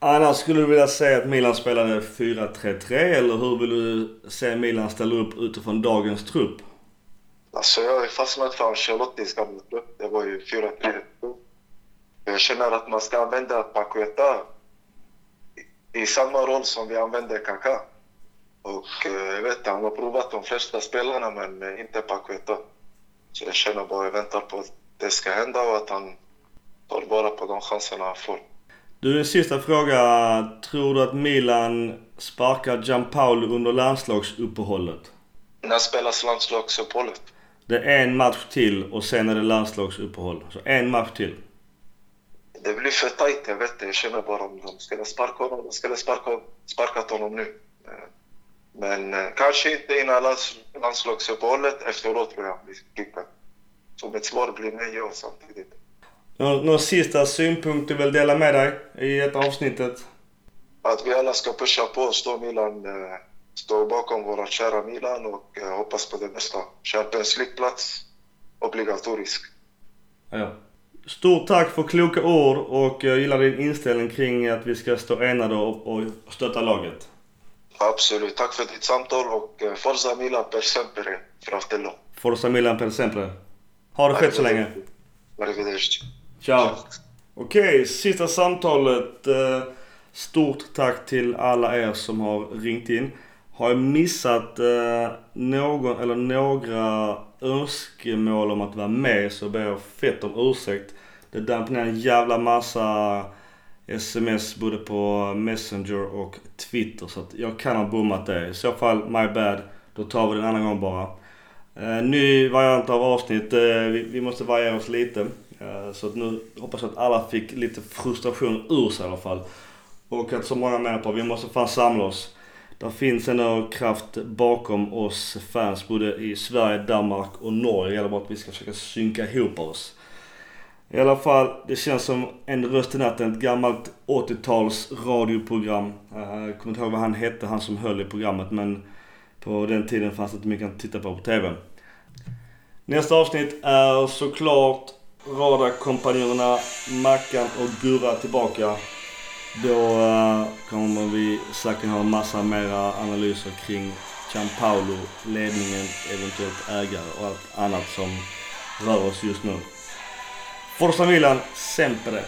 Annars skulle du vilja säga att Milan spelade 4-3-3 eller hur vill du se Milan ställa upp utifrån dagens trupp? Alltså jag har fastnat för Ancelottis gamla trupp. Det var ju 4-3-2. Jag känner att man ska använda Paqueta i, samma roll som vi använder Kaka. Och eh, jag vet han har provat de flesta spelarna men eh, inte Paqueta. Så jag känner bara, jag väntar på att det ska hända och att han tar vara på de chanserna han får. Du, en sista fråga. Tror du att Milan sparkar Gianpaolo under landslagsuppehållet? När spelas landslagsuppehållet? Det är en match till och sen är det landslagsuppehåll. Så en match till. Det blir för tajt, jag vet det. Jag känner bara om de skulle sparka honom, de skulle sparka, sparkat honom nu. Eh, Men eh, kanske inte innan lands, landslagsuppehållet, efteråt tror jag vi kickar. Så mitt svar blir nej ja samtidigt. Någon sista synpunkt du vill dela med dig i detta avsnittet? Att vi alla ska pusha på, stå Milan, eh, stå bakom våra kära Milan och eh, hoppas på det bästa. Champions League-plats, obligatorisk. Ja. Stort tack för kloka ord och jag gillar din inställning kring att vi ska stå enade och, och stötta laget. Absolut. Tack för ditt samtal och eh, Forza Milan per sempre, fratello. Forza Milan per sempre. Ha det fett så länge. Arrivederci. Ciao. Okej, sista samtalet. Eh, Stort tack till alla er som har ringt in. Har jag missat eh, någon eller några önskemål om att vara med så ber jag fett om ursäkt. Det damp ner en jävla massa sms både på Messenger och Twitter så att jag kan ha bommat det. I så fall, my bad. Då tar vi det en annan gång bara. Eh, ny variant av avsnitt. Eh, vi, vi måste variera oss lite. Eh, så att nu hoppas jag att alla fick lite frustration ur sig i alla fall. Och att så många menar på vi måste fan samla oss. Det finns ändå kraft bakom oss fans både i Sverige, Danmark och Norge. Det gäller bara att vi ska försöka synka ihop oss. I alla fall, det känns som En röst i natten, ett gammalt 80-tals radioprogram. Eh, jag kommer inte ihåg vad han hette, han som höll i programmet, men på den tiden fanns det inte mycket att titta på på TV. Nästa avsnitt är såklart radarkompanjonerna Mackan och Gurra tillbaka. Då eh, kommer vi säkert ha en massa mera analyser kring Gianpaolo, ledningen, eventuellt ägare och allt annat som rör oss just nu. Forza Milan, sempre!